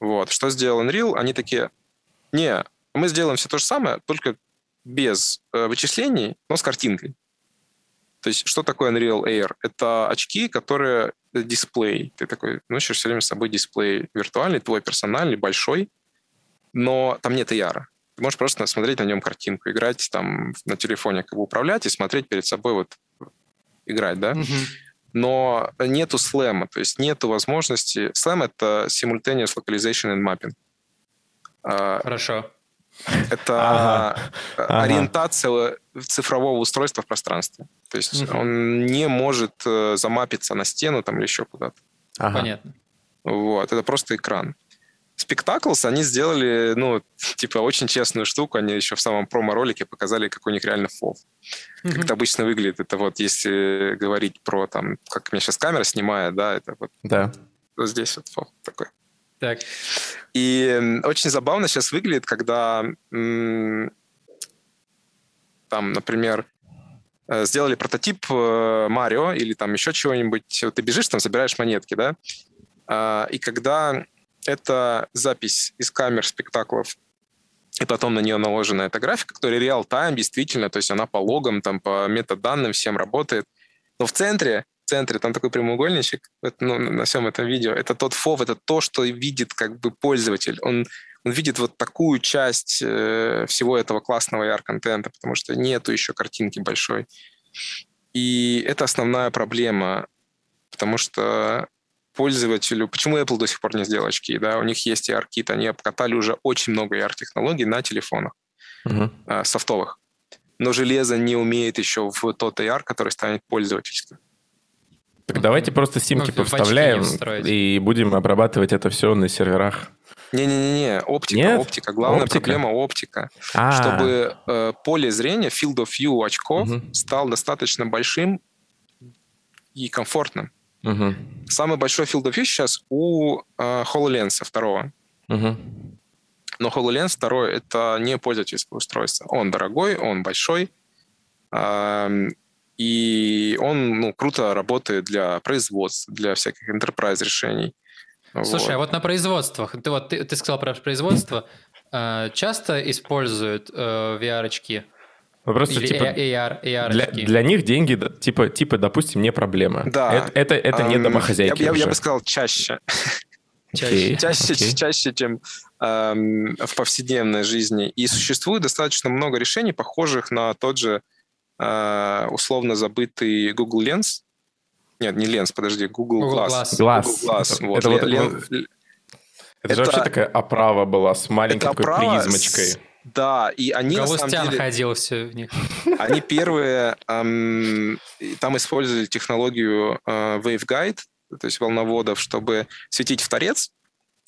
вот. Что сделал Unreal? Они такие, не, мы сделаем все то же самое, только без э, вычислений, но с картинкой. То есть что такое Unreal Air? Это очки, которые э, дисплей. Ты такой носишь все время с собой дисплей виртуальный, твой персональный, большой, но там нет AR. Ты можешь просто смотреть на нем картинку, играть там на телефоне, как бы управлять и смотреть перед собой вот играть, да? Mm-hmm но нету слэма, то есть нету возможности... Слэм — это simultaneous localization and mapping. А, Хорошо. Это ага. ориентация цифрового устройства в пространстве. То есть угу. он не может э, замапиться на стену там или еще куда-то. Ага. Понятно. Вот, это просто экран. Spectacles, они сделали, ну, типа, очень честную штуку. Они еще в самом промо-ролике показали, как у них реально фов. Mm-hmm. Как это обычно выглядит. Это вот, если говорить про, там, как меня сейчас камера снимает, да, это вот, да. вот здесь вот фов такой. Так. И очень забавно сейчас выглядит, когда м- там, например, э, сделали прототип э, Марио или там еще чего-нибудь. Вот ты бежишь, там собираешь монетки, да? А, и когда это запись из камер спектаклов, и потом на нее наложена эта графика, которая реал-тайм, действительно, то есть она по логам, там, по метаданным всем работает. Но в центре, в центре там такой прямоугольничек, ну, на всем этом видео, это тот фов, это то, что видит как бы пользователь. Он, он видит вот такую часть э, всего этого классного AR-контента, потому что нету еще картинки большой. И это основная проблема, потому что пользователю, почему Apple до сих пор не сделал очки, да, у них есть AR-кит, они обкатали уже очень много AR-технологий на телефонах uh-huh. э, софтовых, но железо не умеет еще в тот AR, который станет пользовательским. Так давайте просто симки ну, повставляем и будем обрабатывать это все на серверах. Не-не-не, оптика, Нет? оптика. Главная оптика? проблема оптика. А-а-а. Чтобы э, поле зрения, field of view очков угу. стал достаточно большим и комфортным. Угу. Самый большой field of view сейчас у э, HoloLens второго. Угу. Но HoloLens второй — это не пользовательское устройство. Он дорогой, он большой, э, и он ну, круто работает для производства, для всяких enterprise решений. Слушай, вот. а вот на производствах, ты вот ты, ты сказал про производство, э, часто используют э, VR-очки? Ну, просто, Или типа, AR, AR для, для них деньги, типа, типа, допустим, не проблема. Да. Это, это, это um, не домохозяйки я, я, я бы сказал, чаще. Чаще, okay, чаще, okay. чаще, чем эм, в повседневной жизни. И существует достаточно много решений, похожих на тот же э, условно забытый Google Lens. Нет, не Lens, подожди, Google, Google Glass. Glass. Google Glass. Это, вот. это, вот, Лен... это, это же вообще такая оправа была с маленькой такой призмочкой. С да, и они Галустян на самом деле... ходил все в них. Они первые эм, там использовали технологию э, waveguide, то есть волноводов, чтобы светить в торец,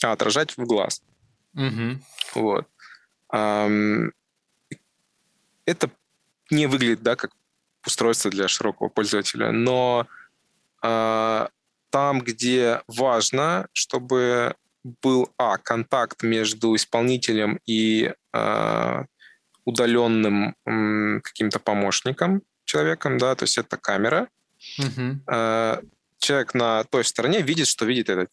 а отражать в глаз. Угу. Вот. Эм, это не выглядит, да, как устройство для широкого пользователя, но э, там, где важно, чтобы был, а, контакт между исполнителем и э, удаленным э, каким-то помощником, человеком, да, то есть это камера. Uh-huh. Э, человек на той стороне видит, что видит этот.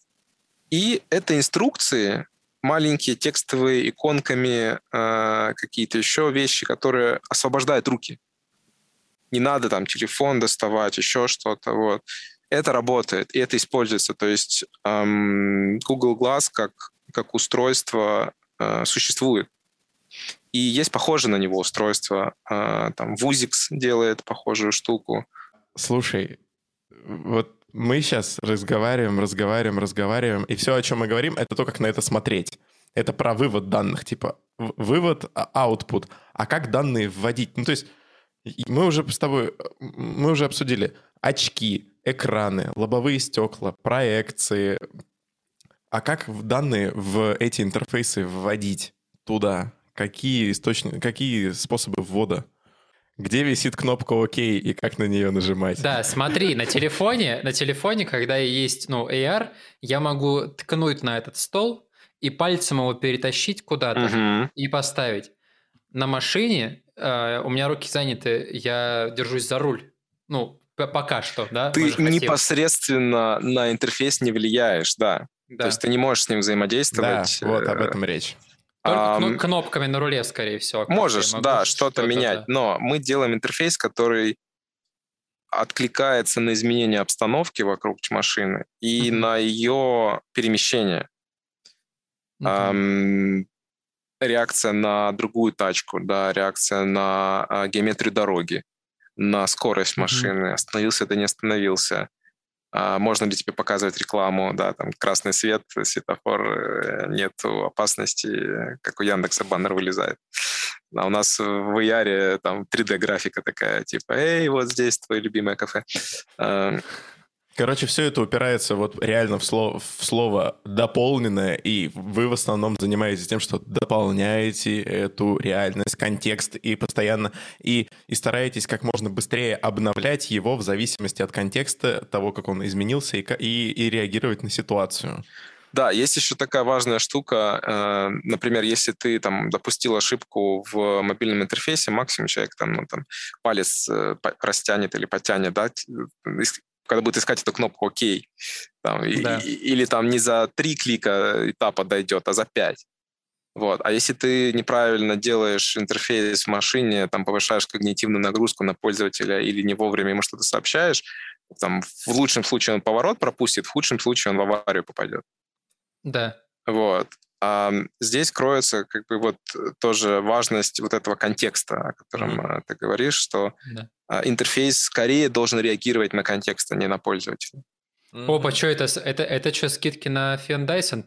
И это инструкции, маленькие текстовые иконками, э, какие-то еще вещи, которые освобождают руки. Не надо там телефон доставать, еще что-то. Вот это работает, и это используется. То есть эм, Google Glass как, как устройство э, существует. И есть похожее на него устройство. Э, там Vuzix делает похожую штуку. Слушай, вот мы сейчас разговариваем, разговариваем, разговариваем, и все, о чем мы говорим, это то, как на это смотреть. Это про вывод данных, типа вывод, а, output. А как данные вводить? Ну, то есть мы уже с тобой, мы уже обсудили очки, экраны, лобовые стекла, проекции. А как данные в эти интерфейсы вводить туда? Какие источники, какие способы ввода? Где висит кнопка ОК и как на нее нажимать? Да, смотри, на телефоне, на телефоне, когда есть, ну, AR, я могу ткнуть на этот стол и пальцем его перетащить куда-то uh-huh. и поставить. На машине э, у меня руки заняты, я держусь за руль. Ну, Пока что, да? Ты непосредственно на интерфейс не влияешь, да. да. То есть ты не можешь с ним взаимодействовать. Да, вот об этом речь. Только а, кнопками на руле, скорее всего. Можешь, да, что-то, что менять. Да. Но мы делаем интерфейс, который откликается на изменение обстановки вокруг машины и mm-hmm. на ее перемещение. Mm-hmm. Эм, реакция на другую тачку, да, реакция на э, геометрию дороги на скорость машины, mm-hmm. остановился ты не остановился, а можно ли тебе показывать рекламу, да, там красный свет, светофор, э, нет опасности, как у Яндекса баннер вылезает. А у нас в VR там 3D-графика такая, типа, эй, вот здесь твое любимое кафе. Короче, все это упирается вот реально в слово, в слово «дополненное», и вы в основном занимаетесь тем, что дополняете эту реальность, контекст, и постоянно, и, и стараетесь как можно быстрее обновлять его в зависимости от контекста, того, как он изменился, и, и, и реагировать на ситуацию. Да, есть еще такая важная штука. Э, например, если ты там допустил ошибку в мобильном интерфейсе, максимум человек там, ну, там палец э, растянет или потянет, да, когда будет искать эту кнопку «Ок», там, да. и, или там не за три клика этапа дойдет, а за пять. Вот. А если ты неправильно делаешь интерфейс в машине, там повышаешь когнитивную нагрузку на пользователя или не вовремя ему что-то сообщаешь, там, в лучшем случае он поворот пропустит, в худшем случае он в аварию попадет. Да. Вот. А здесь кроется как бы вот тоже важность вот этого контекста, о котором mm-hmm. ты говоришь, что да. А, интерфейс скорее должен реагировать на контекст, а не на пользователя. Mm-hmm. Опа, что это? Это, это что, скидки на Фен Дайсон?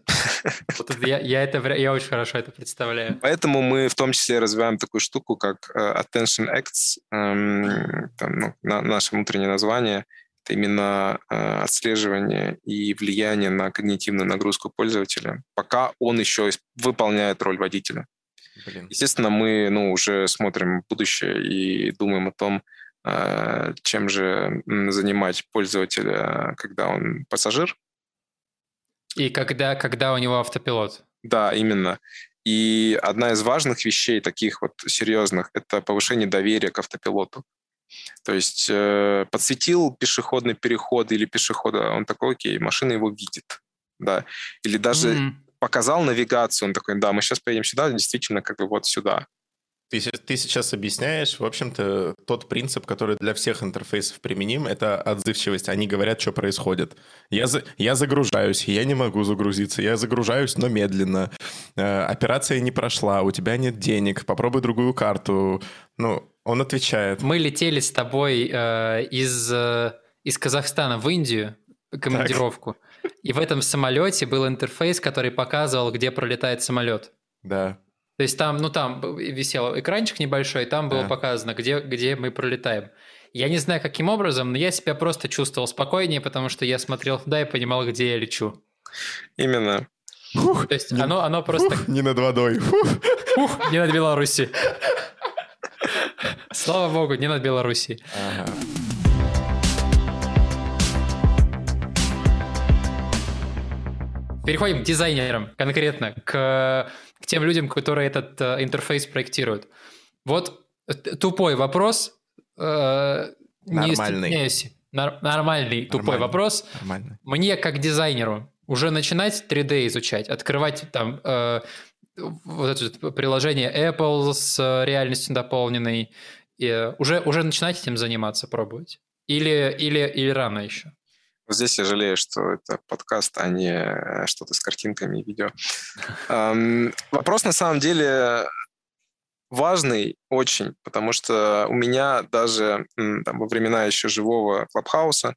я, я, это, я очень хорошо это представляю. Поэтому мы в том числе развиваем такую штуку, как э, Attention Acts, эм, там, ну, на, наше внутреннее название – именно э, отслеживание и влияние на когнитивную нагрузку пользователя, пока он еще выполняет роль водителя. Блин. Естественно, мы ну, уже смотрим в будущее и думаем о том, э, чем же занимать пользователя, когда он пассажир. И когда, когда у него автопилот. Да, именно. И одна из важных вещей, таких вот серьезных, это повышение доверия к автопилоту. То есть э, подсветил пешеходный переход или пешехода, он такой, окей, машина его видит, да. Или даже mm-hmm. показал навигацию, он такой, да, мы сейчас поедем сюда, действительно, как бы вот сюда. Ты, ты сейчас объясняешь, в общем-то, тот принцип, который для всех интерфейсов применим, это отзывчивость. Они говорят, что происходит. Я, за, я загружаюсь, я не могу загрузиться. Я загружаюсь, но медленно. Э, операция не прошла, у тебя нет денег, попробуй другую карту. Ну, он отвечает. Мы летели с тобой э, из, э, из Казахстана в Индию, командировку. Так. И в этом самолете был интерфейс, который показывал, где пролетает самолет. Да. То есть там, ну там висел экранчик небольшой, там было да. показано, где, где мы пролетаем. Я не знаю, каким образом, но я себя просто чувствовал спокойнее, потому что я смотрел туда и понимал, где я лечу. Именно. Фух, То есть не, оно, оно просто... Фух, не над водой. Фух. Фух, не над Беларуси. Слава богу, не над Белоруссией. Ага. Переходим к дизайнерам конкретно, к, к тем людям, которые этот э, интерфейс проектируют. Вот тупой вопрос. Э, нормальный. Не Нар- нормальный тупой нормальный. вопрос. Нормальный. Мне как дизайнеру уже начинать 3D изучать, открывать там э, вот это приложение Apple с э, реальностью дополненной, и уже, уже начинать этим заниматься, пробовать? Или, или, или рано еще? Вот здесь я жалею, что это подкаст, а не э, что-то с картинками и видео. Вопрос на самом деле важный очень, потому что у меня даже там, во времена еще живого клабхауса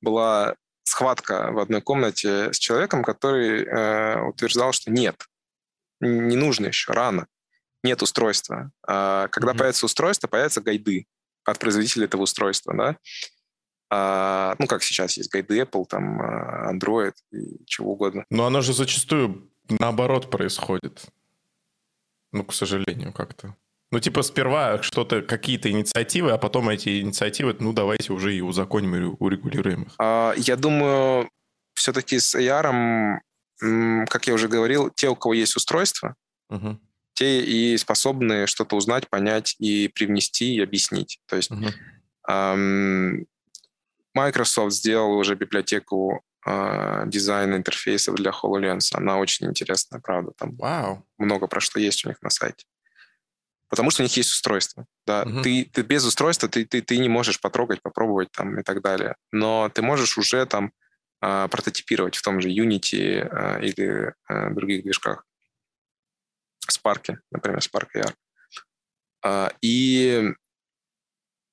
была схватка в одной комнате с человеком, который э, утверждал, что нет, не нужно еще, рано нет устройства. А когда mm-hmm. появится устройство, появятся гайды от производителя этого устройства, да. А, ну, как сейчас есть гайды Apple, там, а, Android и чего угодно. Но оно же зачастую наоборот происходит. Ну, к сожалению, как-то. Ну, типа, сперва что-то, какие-то инициативы, а потом эти инициативы, ну, давайте уже и узаконим, и урегулируем их. А, я думаю, все-таки с AR, как я уже говорил, те, у кого есть устройство, угу те и способны что-то узнать, понять и привнести и объяснить. То есть uh-huh. эм, Microsoft сделал уже библиотеку э, дизайна интерфейсов для HoloLens. Она очень интересная, правда. Там wow. много про что есть у них на сайте. Потому что у них есть устройство. Да, uh-huh. ты, ты без устройства ты, ты, ты не можешь потрогать, попробовать там и так далее. Но ты можешь уже там э, прототипировать в том же Unity э, или э, других движках. Spark, например, Spark AR. А, и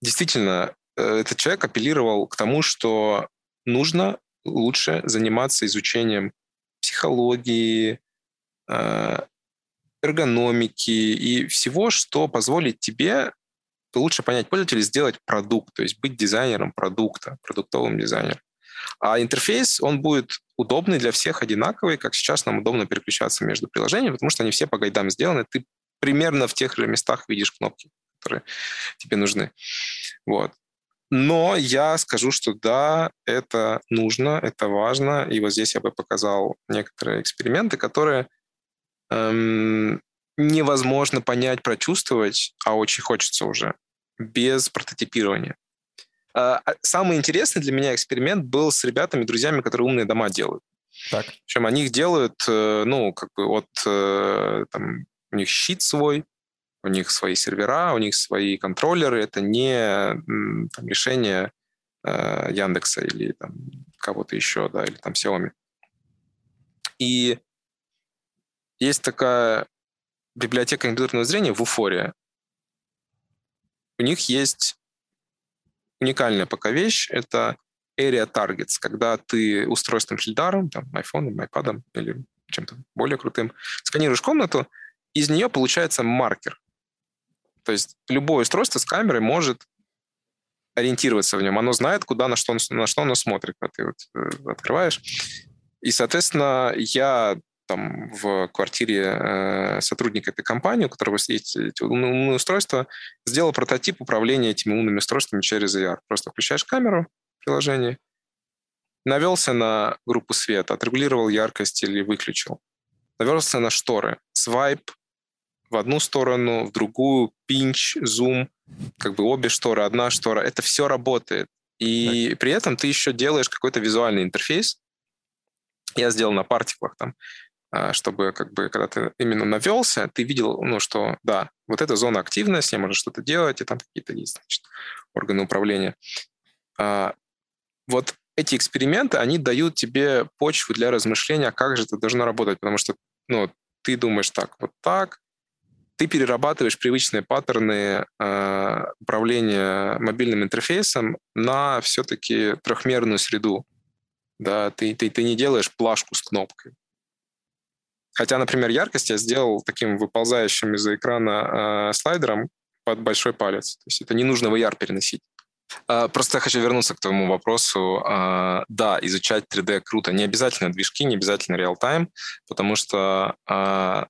действительно, э, этот человек апеллировал к тому, что нужно лучше заниматься изучением психологии, э, эргономики и всего, что позволит тебе лучше понять пользователя, сделать продукт, то есть быть дизайнером продукта, продуктовым дизайнером. А интерфейс, он будет удобный для всех, одинаковый, как сейчас нам удобно переключаться между приложениями, потому что они все по гайдам сделаны. Ты примерно в тех же местах видишь кнопки, которые тебе нужны. Вот. Но я скажу, что да, это нужно, это важно. И вот здесь я бы показал некоторые эксперименты, которые эм, невозможно понять, прочувствовать, а очень хочется уже, без прототипирования. А, а самый интересный для меня эксперимент был с ребятами, друзьями, которые умные дома делают. Так. Причем они их делают, э, ну, как бы от, э, там, у них щит свой, у них свои сервера, у них свои контроллеры. Это не там, решение э, Яндекса или там, кого-то еще, да, или там Xiaomi. И есть такая библиотека компьютерного зрения в Уфоре. У них есть уникальная пока вещь. Это Area Targets, когда ты устройством шильдаром, там, iPhone, iPad или чем-то более крутым, сканируешь комнату, из нее получается маркер. То есть любое устройство с камерой может ориентироваться в нем. Оно знает, куда, на что, на что оно смотрит, когда ты вот э, открываешь. И, соответственно, я там в квартире э, сотрудника этой компании, у которого есть эти умные устройства, сделал прототип управления этими умными устройствами через AR. Просто включаешь камеру в приложении, навелся на группу света, отрегулировал яркость или выключил. Навелся на шторы, свайп в одну сторону, в другую, пинч, зум, как бы обе шторы, одна штора. Это все работает. И так. при этом ты еще делаешь какой-то визуальный интерфейс. Я сделал на партиклах там. А, чтобы как бы, когда ты именно навелся, ты видел, ну, что да, вот эта зона активная, с ней можно что-то делать, и там какие-то есть, значит, органы управления. А, вот эти эксперименты, они дают тебе почву для размышления, как же это должно работать, потому что, ну, ты думаешь так, вот так, ты перерабатываешь привычные паттерны э, управления мобильным интерфейсом на все-таки трехмерную среду. Да, ты, ты, ты не делаешь плашку с кнопкой. Хотя, например, яркость я сделал таким выползающим из-за экрана э, слайдером под большой палец. То есть это не нужно в AR переносить. Uh, просто я хочу вернуться к твоему вопросу. Uh, да, изучать 3D круто. Не обязательно движки, не обязательно реал-тайм, потому что uh,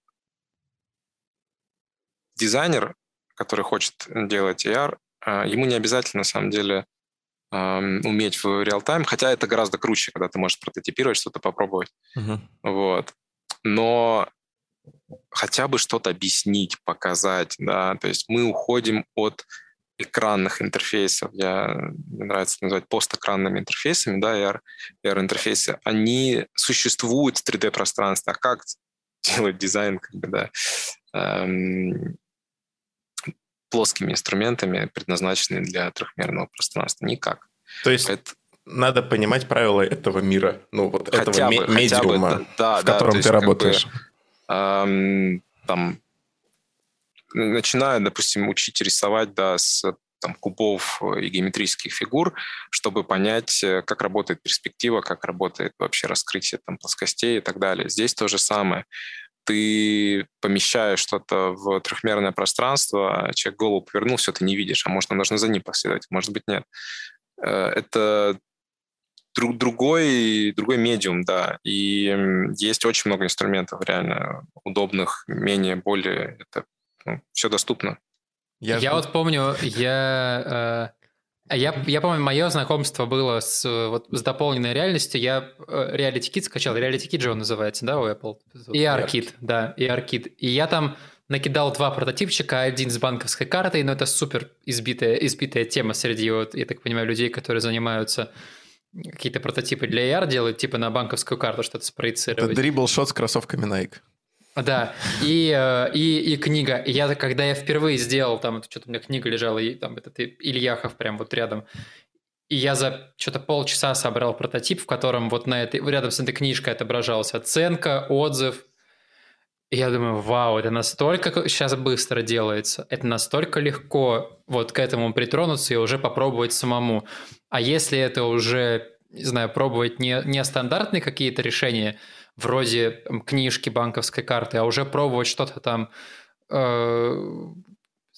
дизайнер, который хочет делать AR, ему не обязательно, на самом деле, уметь в реал-тайм, хотя это гораздо круче, когда ты можешь прототипировать, что-то попробовать. Uh-huh. Вот но хотя бы что-то объяснить, показать, да, то есть мы уходим от экранных интерфейсов, я, мне нравится называть постэкранными интерфейсами, да, AR, AR-интерфейсы, они существуют в 3D-пространстве, а как делать дизайн, как бы, да, эм, плоскими инструментами, предназначенными для трехмерного пространства? Никак. То есть Это надо понимать правила этого мира, ну вот хотя этого бы, медиума, бы, да, в да, котором ты работаешь. Как бы, эм, там, начинаю, допустим, учить рисовать, да, с там, кубов и геометрических фигур, чтобы понять, э, как работает перспектива, как работает вообще раскрытие там, плоскостей и так далее. Здесь то же самое. Ты помещаешь что-то в трехмерное пространство, а человек голову повернул, все, ты не видишь, а может, нужно за ним последовать, может быть, нет. Э, это друг, другой, другой медиум, да. И есть очень много инструментов реально удобных, менее, более. Это ну, все доступно. Я, я вот помню, я... Э... Я, я помню, мое знакомство было с, вот, с дополненной реальностью. Я э, Reality Kit скачал. Reality Kit же он называется, да, у Apple? И ARKit, да, и ARKit. И я там накидал два прототипчика, один с банковской картой, но это супер избитая, избитая тема среди, вот, я так понимаю, людей, которые занимаются какие-то прототипы для AR делают, типа на банковскую карту что-то спроецировать. Это дрибл-шот с кроссовками Nike. Да, и, э, и, и книга. Я, когда я впервые сделал, там, что-то у меня книга лежала, и там этот Ильяхов прям вот рядом, и я за что-то полчаса собрал прототип, в котором вот на этой, рядом с этой книжкой отображалась оценка, отзыв. Я думаю, вау, это настолько сейчас быстро делается, это настолько легко вот к этому притронуться и уже попробовать самому. А если это уже, не знаю, пробовать не, не стандартные какие-то решения, вроде книжки, банковской карты, а уже пробовать что-то там, э,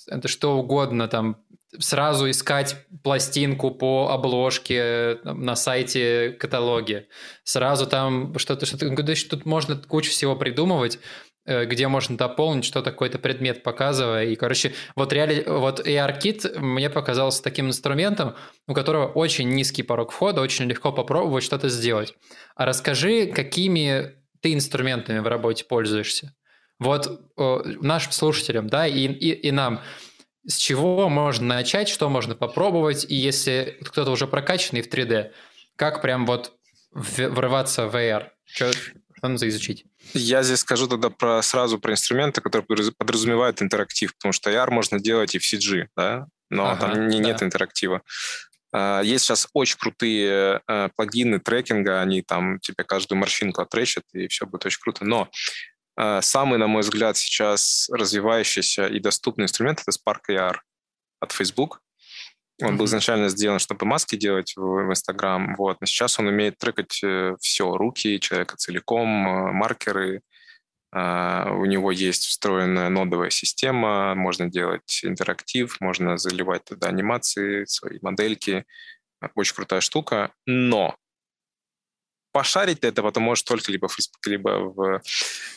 это что угодно, там, сразу искать пластинку по обложке на сайте каталоге. Сразу там что-то, что-то, тут можно кучу всего придумывать, где можно дополнить, что какой-то предмет показывая. И, короче, вот, реали... вот AR-кит мне показался таким инструментом, у которого очень низкий порог входа, очень легко попробовать что-то сделать. А расскажи, какими ты инструментами в работе пользуешься? Вот э, нашим слушателям, да, и, и, и нам – с чего можно начать, что можно попробовать, и если кто-то уже прокачанный в 3D, как прям вот врываться в VR? Что, нужно изучить? Я здесь скажу тогда про, сразу про инструменты, которые подразумевают интерактив, потому что AR можно делать и в CG, да, но ага, там не, да. нет интерактива. А, есть сейчас очень крутые э, плагины трекинга, они там тебе каждую морщинку отречат, и все будет очень круто. Но Э, самый, на мой взгляд, сейчас развивающийся и доступный инструмент — это Spark AR от Facebook. Он был изначально сделан, чтобы маски делать в Instagram, вот. но сейчас он умеет трекать э, все, руки человека целиком, э, маркеры, у него есть встроенная нодовая система, можно делать интерактив, можно заливать туда анимации, свои модельки. Очень крутая штука. Но пошарить это потом можешь только либо в Фейсбуке, либо в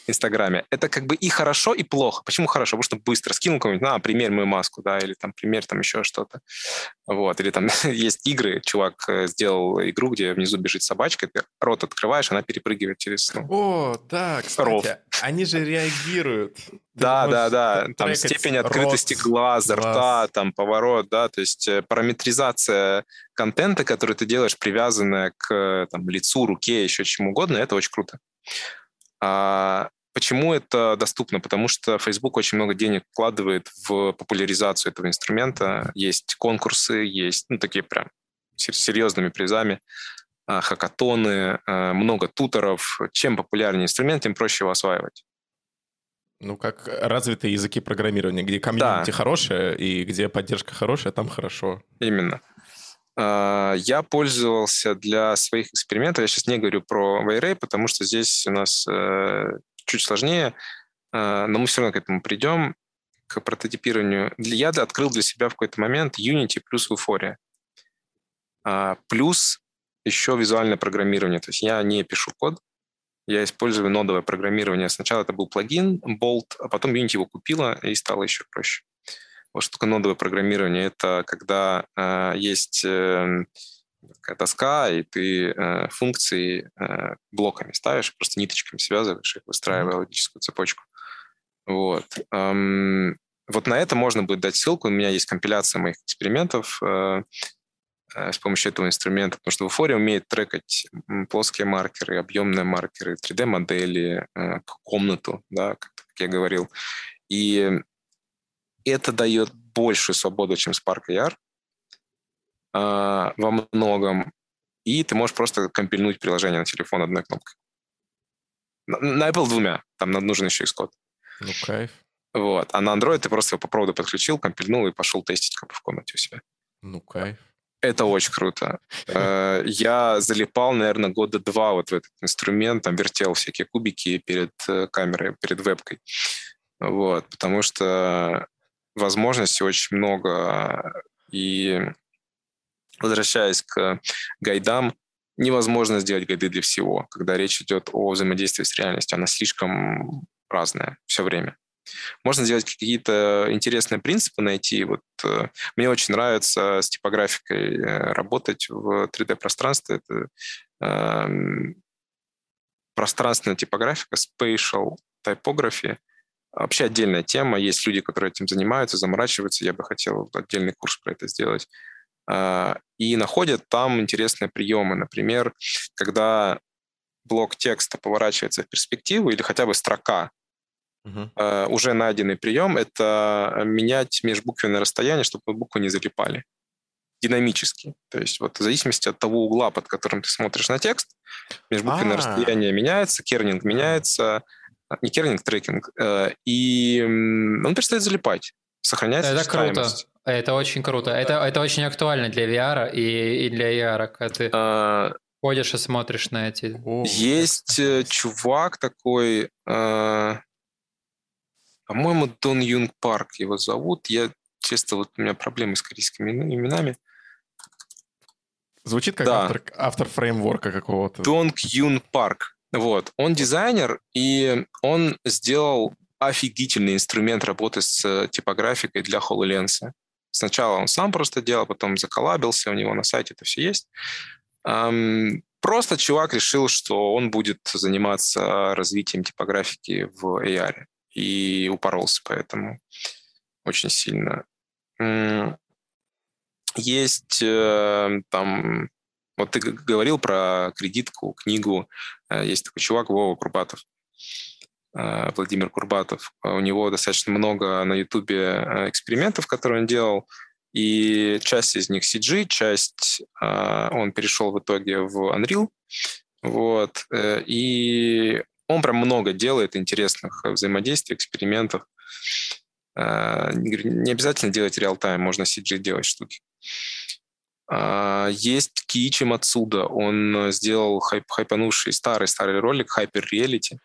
Инстаграме. Это как бы и хорошо, и плохо. Почему хорошо? Потому что быстро скинул кому-нибудь, на, пример мою маску, да, или там пример там еще что-то. Вот. Или там есть игры, чувак э, сделал игру, где внизу бежит собачка, ты рот открываешь, она перепрыгивает через... Ну, О, да, кстати, ров. они же реагируют. Да, да, да. Там степень открытости рот, глаза, глаз. рта, там поворот, да, то есть э, параметризация контента, который ты делаешь, привязанная к там, лицу, руке, еще чему угодно, это очень круто. А, почему это доступно? Потому что Facebook очень много денег вкладывает в популяризацию этого инструмента. Есть конкурсы, есть ну, такие прям серьезными призами, а, хакатоны, а, много туторов. Чем популярнее инструмент, тем проще его осваивать. Ну, как развитые языки программирования, где комьюнити да. хорошее и где поддержка хорошая, там хорошо. Именно. А, я пользовался для своих экспериментов, я сейчас не говорю про Wayray, потому что здесь у нас э, чуть сложнее, а, но мы все равно к этому придем, к прототипированию. Я открыл для себя в какой-то момент Unity плюс Euphoria. А, плюс еще визуальное программирование. То есть я не пишу код, я использую нодовое программирование. Сначала это был плагин Bolt, а потом Unity его купила и стало еще проще. Вот что такое нодовое программирование? Это когда э, есть э, доска, и ты э, функции э, блоками ставишь, просто ниточками связываешь их, выстраивая логическую цепочку. Вот. Эм, вот на это можно будет дать ссылку. У меня есть компиляция моих экспериментов э, с помощью этого инструмента, потому что Euphoria умеет трекать плоские маркеры, объемные маркеры, 3D-модели, э, комнату, да, как, как я говорил. И это дает большую свободу, чем Spark AR э, во многом. И ты можешь просто компильнуть приложение на телефон одной кнопкой. На, на Apple двумя. Там нужен еще Xcode. Ну, кайф. Вот. А на Android ты просто его по проводу подключил, компильнул и пошел тестить как бы в комнате у себя. Ну, кайф. Это очень круто. Э, я залипал, наверное, года два вот в этот инструмент, там вертел всякие кубики перед э, камерой, перед вебкой. Вот, потому что возможностей очень много. И возвращаясь к гайдам, невозможно сделать гайды для всего, когда речь идет о взаимодействии с реальностью. Она слишком разная все время. Можно сделать какие-то интересные принципы, найти. Вот, э, мне очень нравится с типографикой э, работать в 3D-пространстве. Это э, пространственная типографика, spatial typography — Вообще отдельная тема. Есть люди, которые этим занимаются, заморачиваются. Я бы хотел отдельный курс про это сделать. А, и находят там интересные приемы. Например, когда блок текста поворачивается в перспективу или хотя бы строка, uh-huh. уже найденный прием — это менять межбуквенное расстояние, чтобы буквы не залипали динамически. То есть вот в зависимости от того угла, под которым ты смотришь на текст, межбуквенное А-а-а. расстояние меняется, кернинг меняется, не кернинг, трекинг, э, и он перестает залипать, сохраняется Это круто. Это очень круто. Это, это очень актуально для VR и, и для AR, когда ты а... ходишь и смотришь на эти... Есть э, чувак такой, э, по-моему, Дон Юнг Парк его зовут. Я чисто вот у меня проблемы с корейскими именами. Звучит как Да. автор, автор фреймворка какого-то. Донг Юн Парк. Вот. Он дизайнер, и он сделал офигительный инструмент работы с э, типографикой для HoloLens. Сначала он сам просто делал, потом заколабился, у него на сайте это все есть. Просто чувак решил, что он будет заниматься развитием типографики в AR. И упоролся поэтому очень сильно. Есть э, там... Вот ты говорил про кредитку, книгу. Э, Есть такой чувак Вова Курбатов. э, Владимир Курбатов. У него достаточно много на Ютубе экспериментов, которые он делал. И часть из них CG, часть он перешел в итоге в Unreal. Вот. И он прям много делает интересных э, взаимодействий, экспериментов. Э, Не обязательно делать реал-тайм, можно CG делать штуки. А, Есть Киичи Мацуда. Он э, сделал хайп, хайпанувший старый-старый ролик Hyper Reality,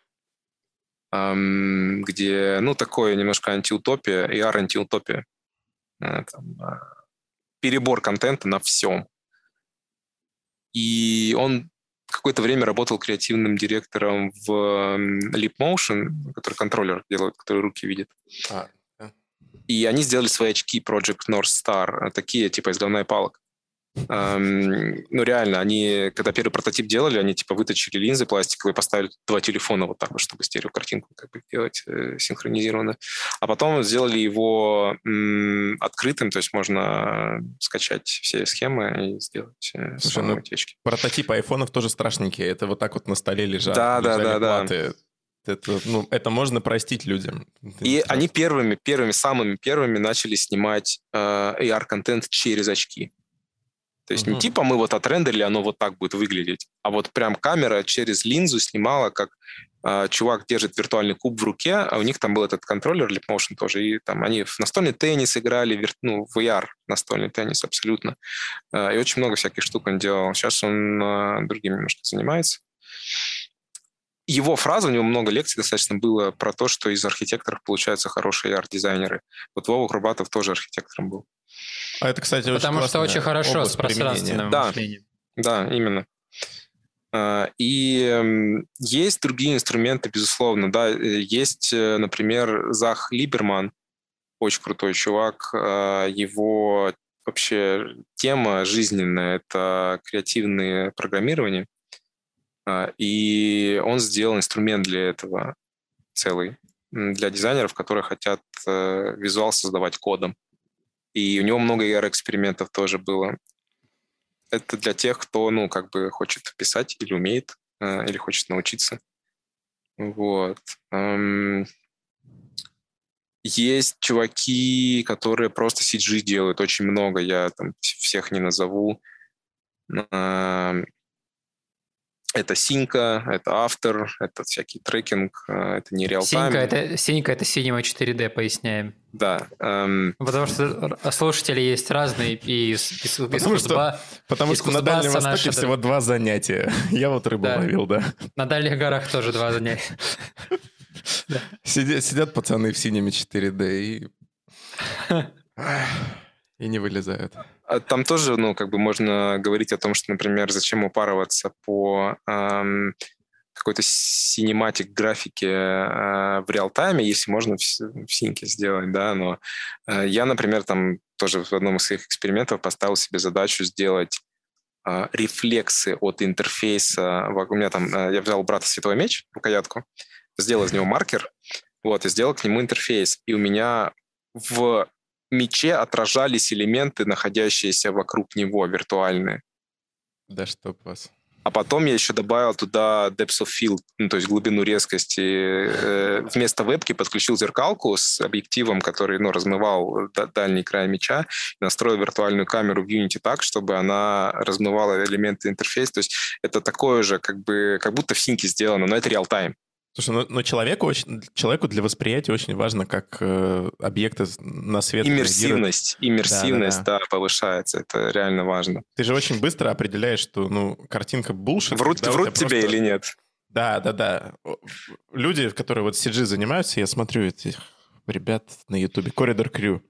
где, ну, такое немножко антиутопия, AR-антиутопия. Там, перебор контента на всем. И он какое-то время работал креативным директором в Leap Motion, который контроллер делает, который руки видит. А, И они сделали свои очки Project North Star, такие типа из говна и палок. Эм, ну, реально, они, когда первый прототип делали, они типа выточили линзы пластиковые, поставили два телефона вот так вот, чтобы стереокартинку как бы делать э, синхронизированно. А потом сделали его м, открытым, то есть можно скачать все схемы и сделать э, Слушай, ну, эти очки. Прототипы айфонов тоже страшненькие. Это вот так вот на столе лежат. Да, да, да, да. Это, ну, это можно простить людям. Это И они первыми, первыми, самыми первыми начали снимать э, AR-контент через очки. То есть не Мгм. типа мы вот отрендерили, оно вот так будет выглядеть, а вот прям камера через линзу снимала, как э, чувак держит виртуальный куб в руке, а у них там был этот контроллер Leap Motion тоже, и там они в настольный теннис играли, вир- ну, в VR настольный теннис абсолютно. Э, и очень много всяких штук он делал. Сейчас он э, другим немножко занимается его фраза, у него много лекций достаточно было про то, что из архитекторов получаются хорошие арт-дизайнеры. Вот Вова Крубатов тоже архитектором был. А это, кстати, очень Потому что очень хорошо с пространственным Да. мышлением. Да, именно. А, И есть другие инструменты, безусловно. Да, Э, есть, э, например, Зах Либерман, очень крутой чувак. А, Его вообще тема жизненная — это креативное программирование. А, И он сделал инструмент для этого целый, для дизайнеров, которые хотят э, визуал создавать кодом. И у него много AR-экспериментов тоже было. Это для тех, кто, ну, как бы хочет писать или умеет, э, или хочет научиться. Вот. Есть чуваки, которые просто CG делают, очень много, я там вс- всех не назову. Это Синька, это автор, это всякий трекинг, э, это не реал-тайм. Синька это, синька это Cinema 4D, поясняем. Да. эм, Потому что слушатели есть разные, и из, из, из Потому что Кузба- Потому из что на Дальнем Востоке наши- всего два занятия. Я вот рыбу Да. ловил, да. на Дальних горах тоже два занятия. Сидят, сидят пацаны в синеме 4D и... И не вылезают. А Там тоже, ну, как бы можно говорить о том, что, например, зачем упарываться по эм, какой-то синематик графике э, в реал-тайме, если можно в, в синке сделать, да, но э, я, например, там тоже в одном из своих экспериментов поставил себе задачу сделать э, рефлексы от интерфейса. У меня там, э, я взял у брата световой меч, рукоятку, сделал из него маркер, вот, и сделал к нему интерфейс. И у меня в мече отражались элементы, находящиеся вокруг него, виртуальные. Да чтоб вас. А потом я еще добавил туда depth of field, ну, то есть глубину резкости. Э, Вместо вебки подключил зеркалку с объективом, который ну, размывал да- дальний край меча, настроил виртуальную камеру в Unity так, чтобы она размывала элементы интерфейса. То есть это такое же, как бы, как будто в синке сделано, но это реал-тайм. Слушай, ну, но человеку, очень, человеку для восприятия очень важно, как э, объекты на свет реагируют. Иммерсивность, иммерсивность, да, повышается. Это реально важно. Ты же очень быстро определяешь, что ну, картинка булшит. Врут, врут тебе просто- или нет? Да, да, да. Люди, которые вот CG занимаются, я смотрю этих ребят на Ютубе, Corridor Crew.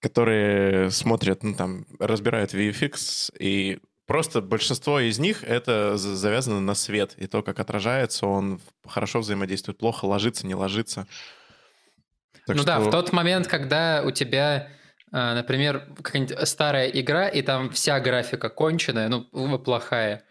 которые смотрят, ну, там, разбирают VFX, и просто большинство из них это за- завязано на свет, и то, как отражается, он хорошо взаимодействует, плохо ложится, не ложится. Так ну да, что- в тот момент, когда у тебя, э, например, какая-нибудь старая игра, и там вся графика конченая, ну, плохая,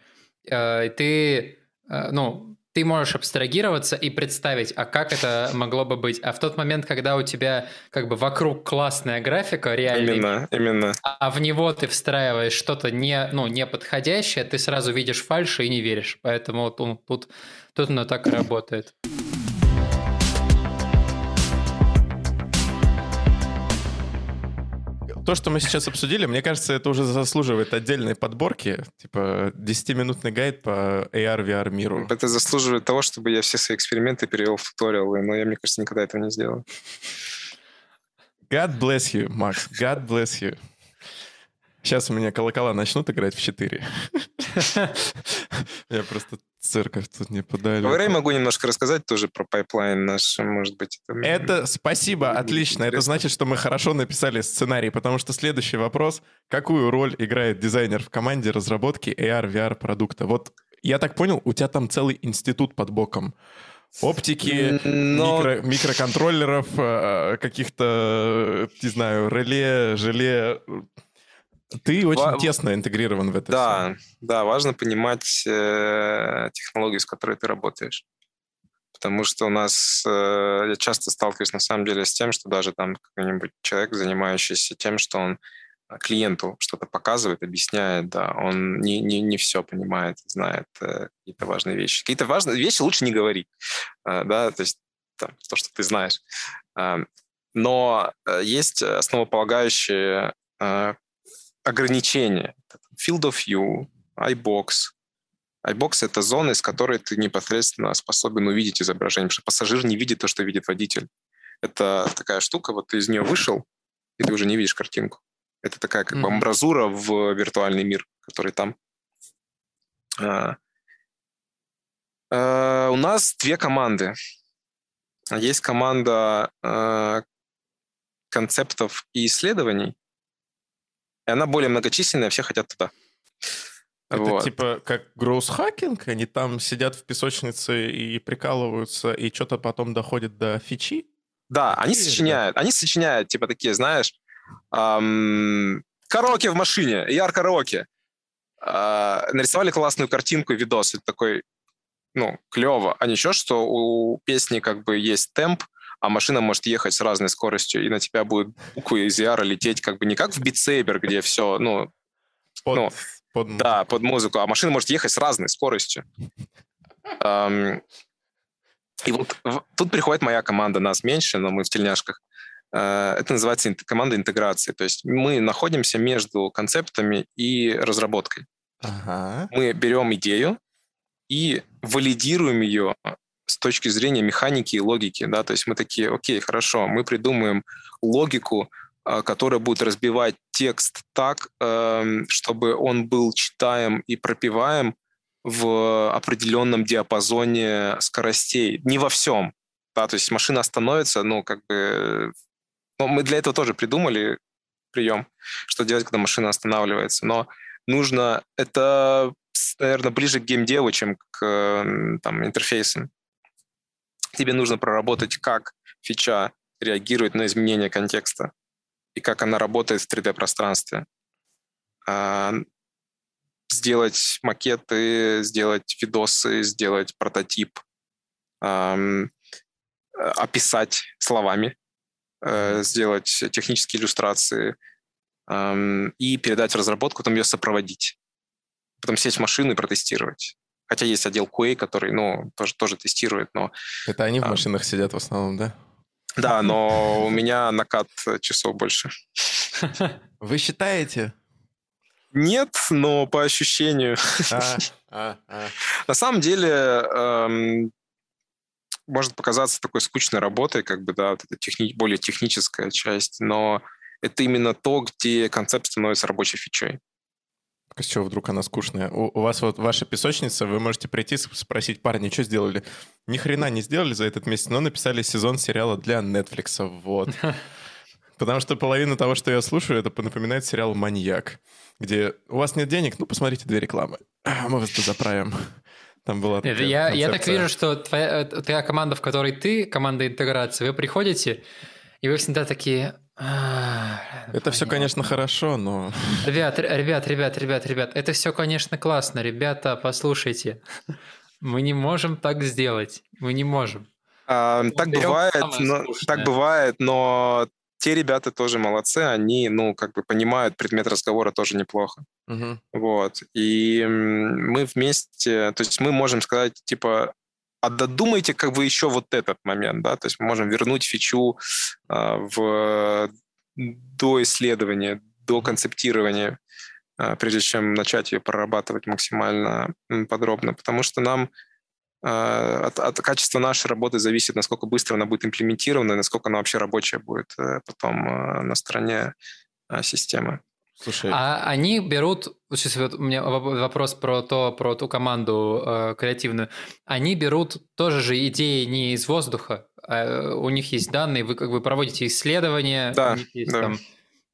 э, и ты, э, ну, ты можешь абстрагироваться и представить, а как это могло бы быть. А в тот момент, когда у тебя как бы вокруг классная графика, реальный Именно, именно. а в него ты встраиваешь что-то не, ну, не подходящее, ты сразу видишь фальши и не веришь. Поэтому ну, тут, тут оно так и работает. То, что мы сейчас обсудили, мне кажется, это уже заслуживает отдельной подборки, типа 10-минутный гайд по AR, VR миру. Это заслуживает того, чтобы я все свои эксперименты перевел в туториалы, но я, мне кажется, никогда этого не сделаю. God bless you, Макс. God bless you. Сейчас у меня колокола начнут играть в 4. Я просто церковь тут не подали. Говоря, могу немножко рассказать тоже про пайплайн наш, может быть. Это, Это спасибо, отлично. Это значит, что мы хорошо написали сценарий, потому что следующий вопрос. Какую роль играет дизайнер в команде разработки AR, VR продукта? Вот я так понял, у тебя там целый институт под боком. Оптики, Но- микро- микроконтроллеров, э, каких-то, не знаю, реле, желе. Ты очень Ва- тесно интегрирован в это Да, да, важно понимать э, технологию, с которой ты работаешь. Потому что у нас, э, я часто сталкиваюсь на самом деле с тем, что даже там какой-нибудь человек, занимающийся тем, что он э, клиенту что-то показывает, объясняет, да, он не, не, не все понимает, знает э, какие-то важные вещи. Какие-то важные вещи лучше не говорить, э, да, то есть там, то, что ты знаешь. Э, но есть основополагающие э, ограничения. Field of view, iBox. iBox — это зона, из которой ты непосредственно способен увидеть изображение, потому что пассажир не видит то, что видит водитель. Это такая штука, вот ты из нее вышел, и ты уже не видишь картинку. Это такая как бы Мгм. амбразура в виртуальный мир, который там. А, а, У нас две команды. Есть команда а, концептов и исследований, и она более многочисленная, все хотят туда. Это Вот. типа как гроус-хакинг? Они там сидят в песочнице и прикалываются, и что-то потом доходит до фичи? Да, они Какие сочиняют, они сочиняют, типа такие, знаешь, ам, караоке в машине, яр караоке. А, нарисовали классную картинку, видос, это такой, ну, клево. А ничего, что у песни как бы есть темп, а машина может ехать с разной скоростью, и на тебя будут буквы из яра лететь как бы не как в Saber, где все, ну, Под, Ну, под Да, под музыку. А машина может ехать с разной скоростью. И вот тут приходит моя команда, нас меньше, но мы в тельняшках. Э, Это называется команда интеграции. То есть мы находимся между концептами и разработкой. Ага. Мы берем идею и валидируем ее с точки зрения механики и логики. Да? То есть мы такие, окей, хорошо, мы придумаем логику, а, которая будет разбивать текст так, эм, чтобы он был читаем и пропиваем в определенном диапазоне скоростей. Не во всем. Да, то есть машина остановится, ну, как бы... Ну, мы для этого тоже придумали прием, что делать, когда машина останавливается. Но нужно... Это, наверное, ближе к геймдеву, чем к эм, там, интерфейсам. Тебе нужно проработать, как фича реагирует на изменение контекста и как она работает в 3D-пространстве. А, Сделать макеты, сделать видосы, сделать прототип, описать словами, э, сделать технические иллюстрации и передать в разработку, потом ее сопроводить. Потом сесть в машину и протестировать. Хотя есть отдел QA, который, ну, тоже, тоже тестирует, но Это они в А. машинах сидят в основном, да? да, но у меня накат часов больше. Вы считаете? Нет, но по ощущению. А, а, а. На самом деле, эм, может показаться такой скучной работой, как бы, да, вот эта техни- более техническая часть, но это именно то, где концепт становится рабочей фичой. С чего вдруг она скучная? У, у вас вот ваша песочница, вы можете прийти спросить, парни, что сделали? Ни хрена не сделали за этот месяц, но написали сезон сериала для Netflix, вот. Потому что половина того, что я слушаю, это напоминает сериал «Маньяк», где у вас нет денег, ну, посмотрите две рекламы. Мы вас заправим. Там была Нет, я, я так вижу, что твоя, твоя команда, в которой ты, команда интеграции, вы приходите, и вы всегда такие... «А, это все, конечно, хорошо, но... Ребят, ребят, ребят, ребят, ребят, это все, конечно, классно. Ребята, послушайте. Мы не можем так сделать. Мы не можем. А, так бывает, но, так бывает, но те ребята тоже молодцы, они, ну, как бы понимают предмет разговора тоже неплохо. Угу. Вот. И мы вместе, то есть мы можем сказать, типа, а додумайте как бы еще вот этот момент, да, то есть мы можем вернуть фичу э, в до исследования, до концептирования, э, прежде чем начать ее прорабатывать максимально подробно, потому что нам а, от, от качества нашей работы зависит, насколько быстро она будет имплементирована и насколько она вообще рабочая будет э, потом э, на стороне э, системы. Слушай. А они берут, сейчас вот у меня вопрос про то, про ту команду э, креативную. Они берут тоже же идеи не из воздуха, а у них есть данные, вы как бы проводите исследования, да, у них есть, да. там,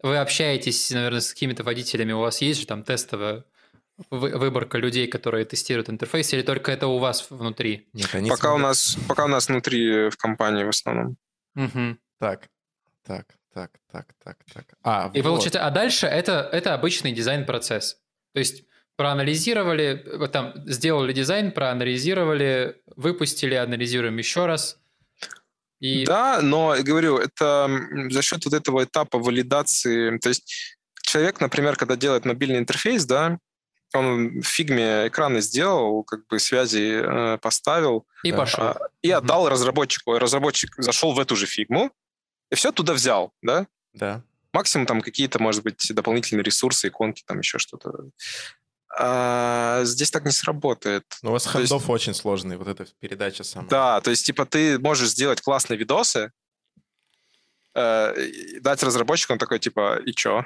вы общаетесь, наверное, с какими-то водителями, у вас есть же там тестовая выборка людей, которые тестируют интерфейс, или только это у вас внутри? Нет, они пока, смотрят... у нас, пока у нас внутри в компании в основном. Угу. Так, так, так, так, так, так. А, И вот. получается, а дальше это, это обычный дизайн-процесс. То есть проанализировали, там, сделали дизайн, проанализировали, выпустили, анализируем еще раз. И... Да, но, говорю, это за счет вот этого этапа валидации, то есть человек, например, когда делает мобильный интерфейс, да, он в фигме экраны сделал, как бы связи э, поставил. И да. пошел. Э, и отдал разработчику. Разработчик зашел в эту же фигму и все туда взял, да? Да. Максимум там какие-то, может быть, дополнительные ресурсы, иконки, там еще что-то. А, здесь так не сработает. Но у вас хендов есть... очень сложный, вот эта передача самая. Да, то есть, типа, ты можешь сделать классные видосы, э, дать разработчику, он такой, типа, и чё?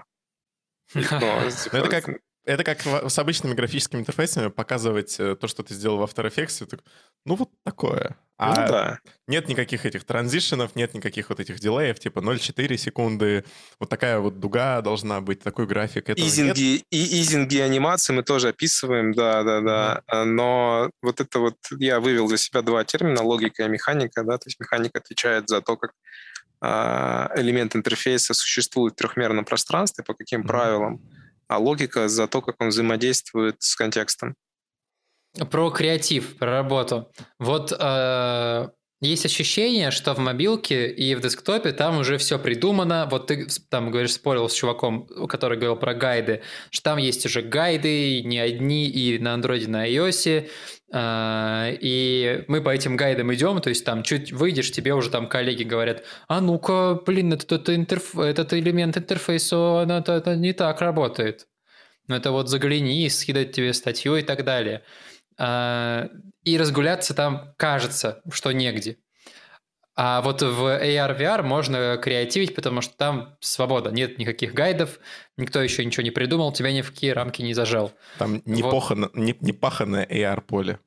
Ну, ну, это как это как с обычными графическими интерфейсами показывать э, то, что ты сделал в After Effects. Ну, вот такое. А ну, да. нет никаких этих транзишенов, нет никаких вот этих дилеев, типа 0,4 секунды. Вот такая вот дуга должна быть, такой график. изинги, и изинги анимации мы тоже описываем, да, да, да. Mm-hmm. Но вот это вот я вывел для себя два термина, логика и механика, да, то есть механика отвечает за то, как а, элемент интерфейса существует в трехмерном пространстве, по каким mm-hmm. правилам а логика за то, как он взаимодействует с контекстом. Про креатив, про работу. Вот э, есть ощущение, что в мобилке и в десктопе там уже все придумано. Вот ты там, говоришь, спорил с чуваком, который говорил про гайды, что там есть уже гайды, не одни, и на андроиде, на iOS. А, и мы по этим гайдам идем, то есть там чуть выйдешь, тебе уже там коллеги говорят, а ну-ка, блин, этот, этот, интерф... этот элемент интерфейса, это, это не так работает. Ну это вот загляни, скидать тебе статью и так далее. А, и разгуляться там кажется, что негде. А вот в AR, VR можно креативить, потому что там свобода, нет никаких гайдов, никто еще ничего не придумал, тебя ни в какие рамки не зажал. Там не, вот. похано, не, не паханное AR-поле.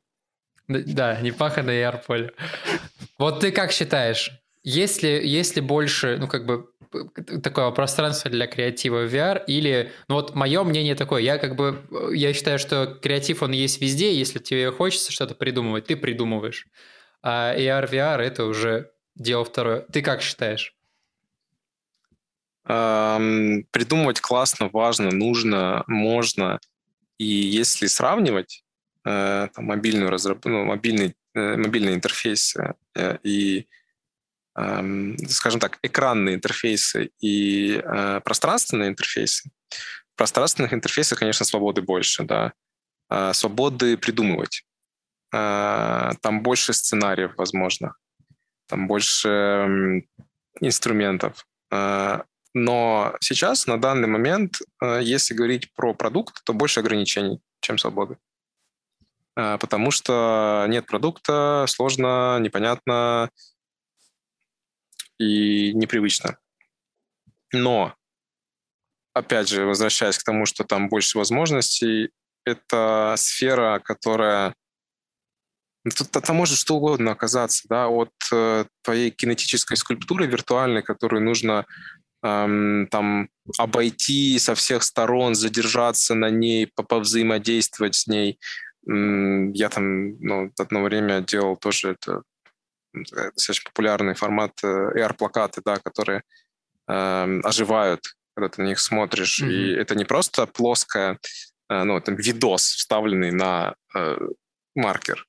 Да, не паханное AR-поле. Вот ты как считаешь, если, если больше, ну как бы такое пространство для креатива в VR или, ну вот мое мнение такое, я как бы, я считаю, что креатив он есть везде, если тебе хочется что-то придумывать, ты придумываешь. А AR, VR это уже дело второе. Ты как считаешь? Придумывать классно, важно, нужно, можно. И если сравнивать э, там, мобильную разработку, ну, мобильный, э, мобильные интерфейсы э, и, э, скажем так, экранные интерфейсы и э, пространственные интерфейсы, в пространственных интерфейсах, конечно, свободы больше, да. Э, свободы придумывать. Э, там больше сценариев возможно там больше инструментов. А, но сейчас, на данный момент, если говорить про продукт, то больше ограничений, чем свободы. Потому что нет продукта, сложно, непонятно и непривычно. Но, опять же, возвращаясь к тому, что там больше возможностей, это сфера, которая Тут это может что угодно оказаться, да, от э, твоей кинетической скульптуры виртуальной, которую нужно эм, там обойти со всех сторон, задержаться на ней, повзаимодействовать с ней. Я там ну, одно время делал тоже это достаточно популярный формат э, AR-плакаты, да, которые э, оживают, когда ты на них смотришь. Mm-hmm. И это не просто плоская, э, ну, там, видос, вставленный на э, маркер,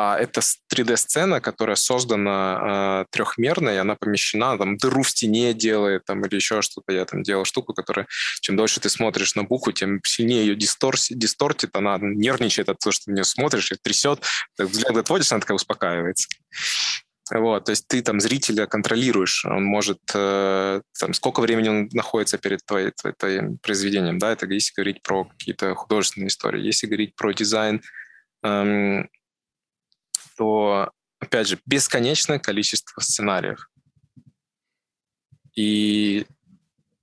а это 3D-сцена, которая создана э, трехмерной, она помещена, там дыру в стене делает, там, или еще что-то. Я там делал штуку, которая, чем дольше ты смотришь на букву, тем сильнее ее дисторси, дистортит, она нервничает от того, что ты на нее смотришь, и трясет. Так, взгляд отводишь, она такая успокаивается. Вот, то есть ты там зрителя контролируешь, он может, э, там, сколько времени он находится перед твоей, твоим произведением, да, это если говорить про какие-то художественные истории. Если говорить про дизайн, эм, что, опять же, бесконечное количество сценариев. И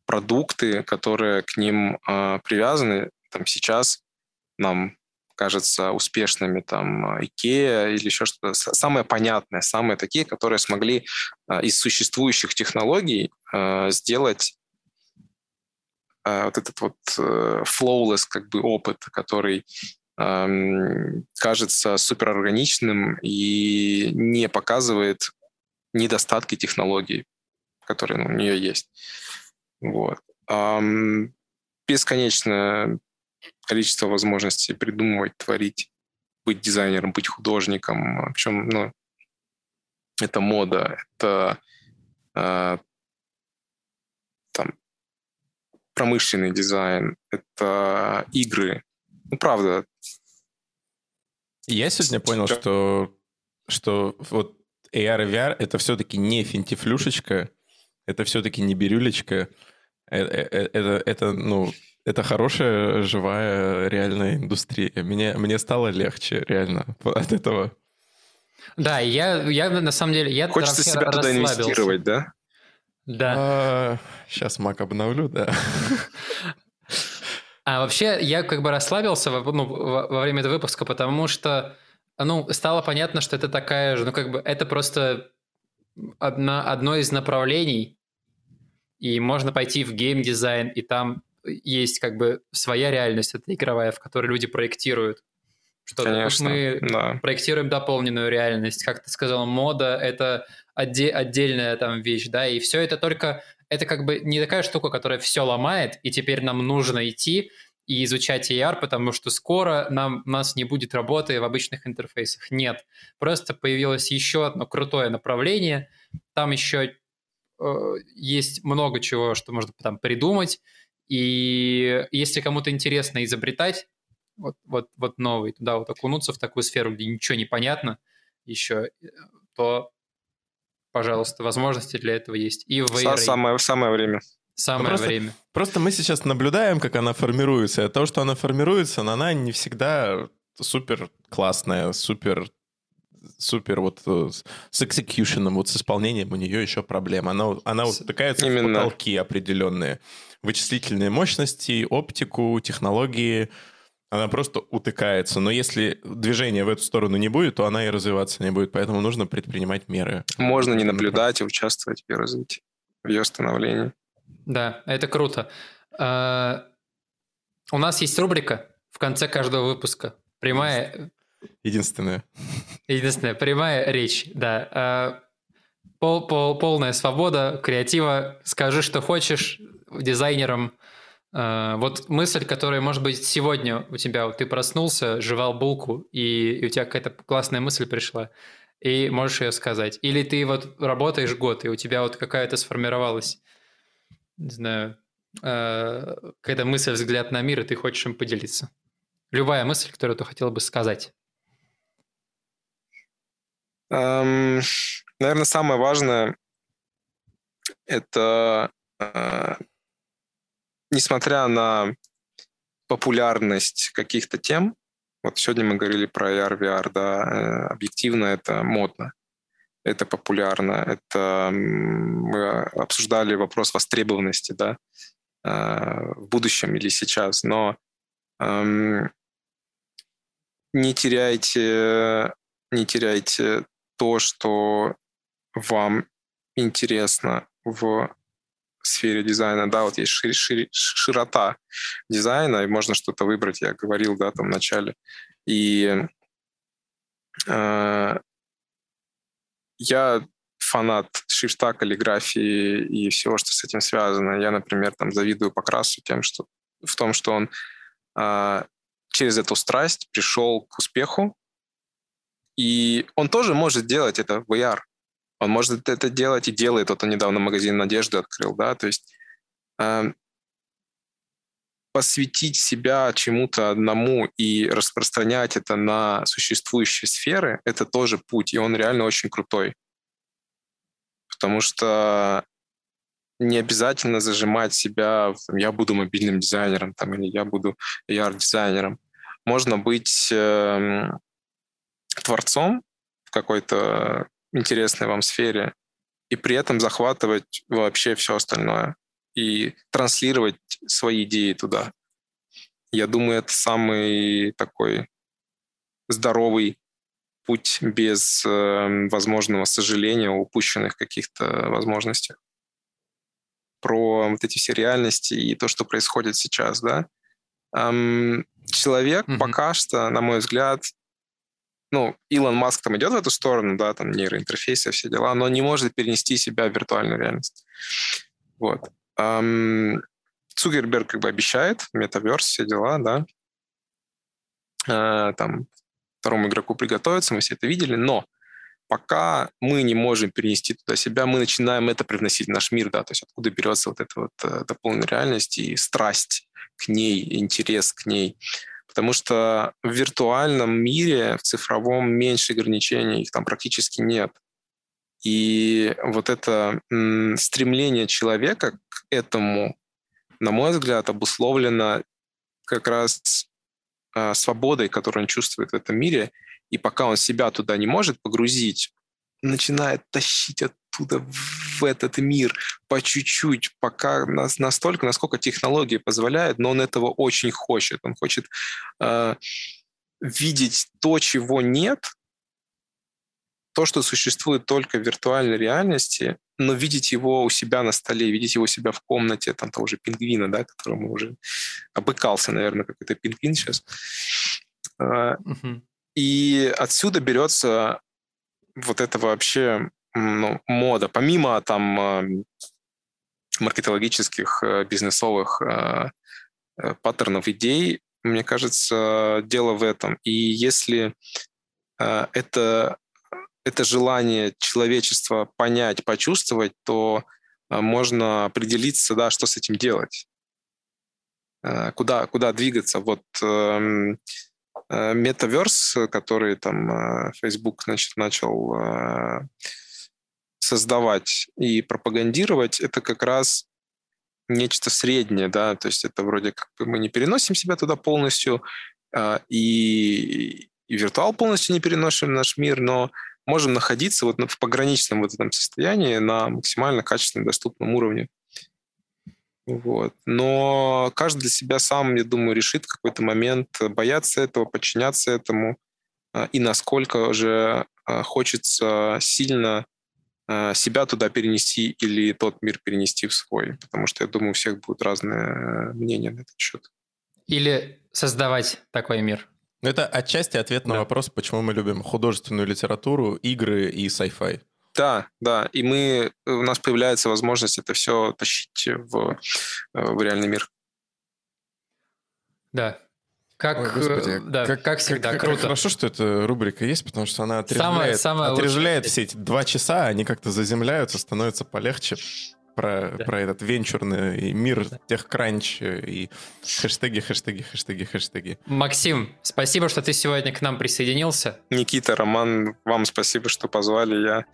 продукты, которые к ним э, привязаны, там сейчас нам кажется успешными, там, IKEA или еще что-то, самое понятное, самые такие, которые смогли э, из существующих технологий э, сделать вот этот вот э, flawless как бы опыт, который кажется суперорганичным и не показывает недостатки технологий, которые ну, у нее есть. Вот. Бесконечное количество возможностей придумывать, творить, быть дизайнером, быть художником. Причем, ну, это мода, это э, там, промышленный дизайн, это игры. Ну, правда, я сегодня понял, что, что вот AR и VR — это все-таки не финтифлюшечка, это все-таки не бирюлечка, это, это, это, это, ну, это хорошая, живая, реальная индустрия. Мне, мне стало легче, реально, от этого. Да, я, я на самом деле... Я Хочется себя туда инвестировать, да? Да. А, сейчас Mac обновлю, да. А вообще я как бы расслабился во, ну, во, во время этого выпуска, потому что ну, стало понятно, что это такая же, ну, как бы, это просто одна, одно из направлений, и можно пойти в геймдизайн, и там есть как бы своя реальность, это игровая, в которой люди проектируют. Что Конечно, мы да. проектируем дополненную реальность. Как ты сказал, мода — это отде- отдельная там вещь, да, и все это только это как бы не такая штука, которая все ломает, и теперь нам нужно идти и изучать AR, потому что скоро нам, у нас не будет работы в обычных интерфейсах. Нет. Просто появилось еще одно крутое направление. Там еще э, есть много чего, что можно там придумать. И если кому-то интересно изобретать, вот, вот, вот новый, туда вот окунуться в такую сферу, где ничего не понятно еще, э, то пожалуйста, возможности для этого есть. И в ARA. Самое, самое время. Самое ну, просто, время. Просто мы сейчас наблюдаем, как она формируется. И то, что она формируется, она не всегда супер классная, супер супер вот э, с экзекьюшеном, вот с исполнением у нее еще проблема. Она, она вот утыкается Именно. в потолки определенные. Вычислительные мощности, оптику, технологии — она просто утыкается. Но если движения в эту сторону не будет, то она и развиваться не будет. Поэтому нужно предпринимать меры. Можно не наблюдать и участвовать в ее развитии, в ее становлении. Да, это круто. А, у нас есть рубрика в конце каждого выпуска. Прямая... Единственная. Единственная. Прямая речь, да. А, пол, пол, полная свобода, креатива. Скажи, что хочешь дизайнерам вот мысль, которая, может быть, сегодня у тебя, вот ты проснулся, жевал булку, и, и у тебя какая-то классная мысль пришла, и можешь ее сказать. Или ты вот работаешь год, и у тебя вот какая-то сформировалась, не знаю, э, какая-то мысль, взгляд на мир, и ты хочешь им поделиться. Любая мысль, которую ты хотел бы сказать. Um, наверное, самое важное – это uh, несмотря на популярность каких-то тем, вот сегодня мы говорили про AR, VR, да, э, объективно это модно, это популярно, это мы обсуждали вопрос востребованности, да, э, в будущем или сейчас, но эм, не теряйте, не теряйте то, что вам интересно в сфере дизайна, да, вот есть шир, шир, широта дизайна, и можно что-то выбрать, я говорил, да, там в начале. И э, я фанат шрифта, каллиграфии и всего, что с этим связано. Я, например, там завидую Покрасу тем, что в том, что он э, через эту страсть пришел к успеху, и он тоже может делать это в VR. Он может это делать и делает. Вот он недавно магазин «Надежды» открыл, да, то есть э, посвятить себя чему-то одному и распространять это на существующие сферы, это тоже путь, и он реально очень крутой. Потому что не обязательно зажимать себя, там, я буду мобильным дизайнером там, или я буду AR-дизайнером. Можно быть э, творцом в какой-то интересной вам сфере и при этом захватывать вообще все остальное и транслировать свои идеи туда. Я думаю, это самый такой здоровый путь без э, возможного сожаления о упущенных каких-то возможностях. Про вот эти все реальности и то, что происходит сейчас, да. Эм, человек mm-hmm. пока что, на мой взгляд, ну, Илон Маск там идет в эту сторону, да, там нейроинтерфейсы, все дела, но не может перенести себя в виртуальную реальность. Вот. Эм, Цукерберг как бы обещает, метаверс, все дела, да. Э, там второму игроку приготовиться, мы все это видели, но пока мы не можем перенести туда себя, мы начинаем это привносить в наш мир, да, то есть откуда берется вот эта вот э, дополненная реальность и страсть к ней, интерес к ней. Потому что в виртуальном мире, в цифровом, меньше ограничений, их там практически нет. И вот это м, стремление человека к этому, на мой взгляд, обусловлено как раз э, свободой, которую он чувствует в этом мире. И пока он себя туда не может погрузить, начинает тащить оттуда в этот мир по чуть-чуть, пока нас настолько, насколько технологии позволяют, но он этого очень хочет. Он хочет э, видеть то, чего нет, то, что существует только в виртуальной реальности, но видеть его у себя на столе, видеть его у себя в комнате, там того же пингвина, да, которому уже обыкался, наверное, какой-то пингвин сейчас. Uh-huh. И отсюда берется вот это вообще ну, мода, помимо там э, маркетологических, э, бизнесовых э, паттернов идей, мне кажется, дело в этом. И если это, это желание человечества понять, почувствовать, то можно определиться, да, что с этим делать, куда, куда двигаться. Вот эм, метаверс, который там Facebook значит, начал создавать и пропагандировать, это как раз нечто среднее, да, то есть это вроде как бы мы не переносим себя туда полностью, и, и виртуал полностью не переносим наш мир, но можем находиться вот в пограничном вот этом состоянии на максимально качественном, доступном уровне. Вот. Но каждый для себя сам, я думаю, решит в какой-то момент бояться этого, подчиняться этому, а, и насколько же а, хочется сильно себя туда перенести или тот мир перенести в свой. Потому что, я думаю, у всех будут разные мнения на этот счет. Или создавать такой мир. Это отчасти ответ на да. вопрос, почему мы любим художественную литературу, игры и sci-fi. Да, да. И мы, у нас появляется возможность это все тащить в, в реальный мир. Да. Как, Ой, господи, э, да, как, как всегда, как, круто. Хорошо, что эта рубрика есть, потому что она отрезвляет, самое, самое отрезвляет все эти два часа, они как-то заземляются, становится полегче про, да. про этот венчурный мир да. тех кранч и хэштеги, хэштеги, хэштеги, хэштеги. Максим, спасибо, что ты сегодня к нам присоединился. Никита, Роман, вам спасибо, что позвали. Я,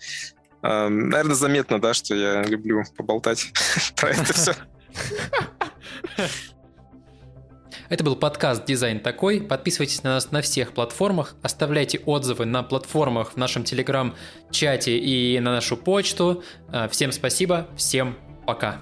э, наверное, заметно, да, что я люблю поболтать про это все. Это был подкаст «Дизайн такой». Подписывайтесь на нас на всех платформах, оставляйте отзывы на платформах в нашем телеграм-чате и на нашу почту. Всем спасибо, всем пока.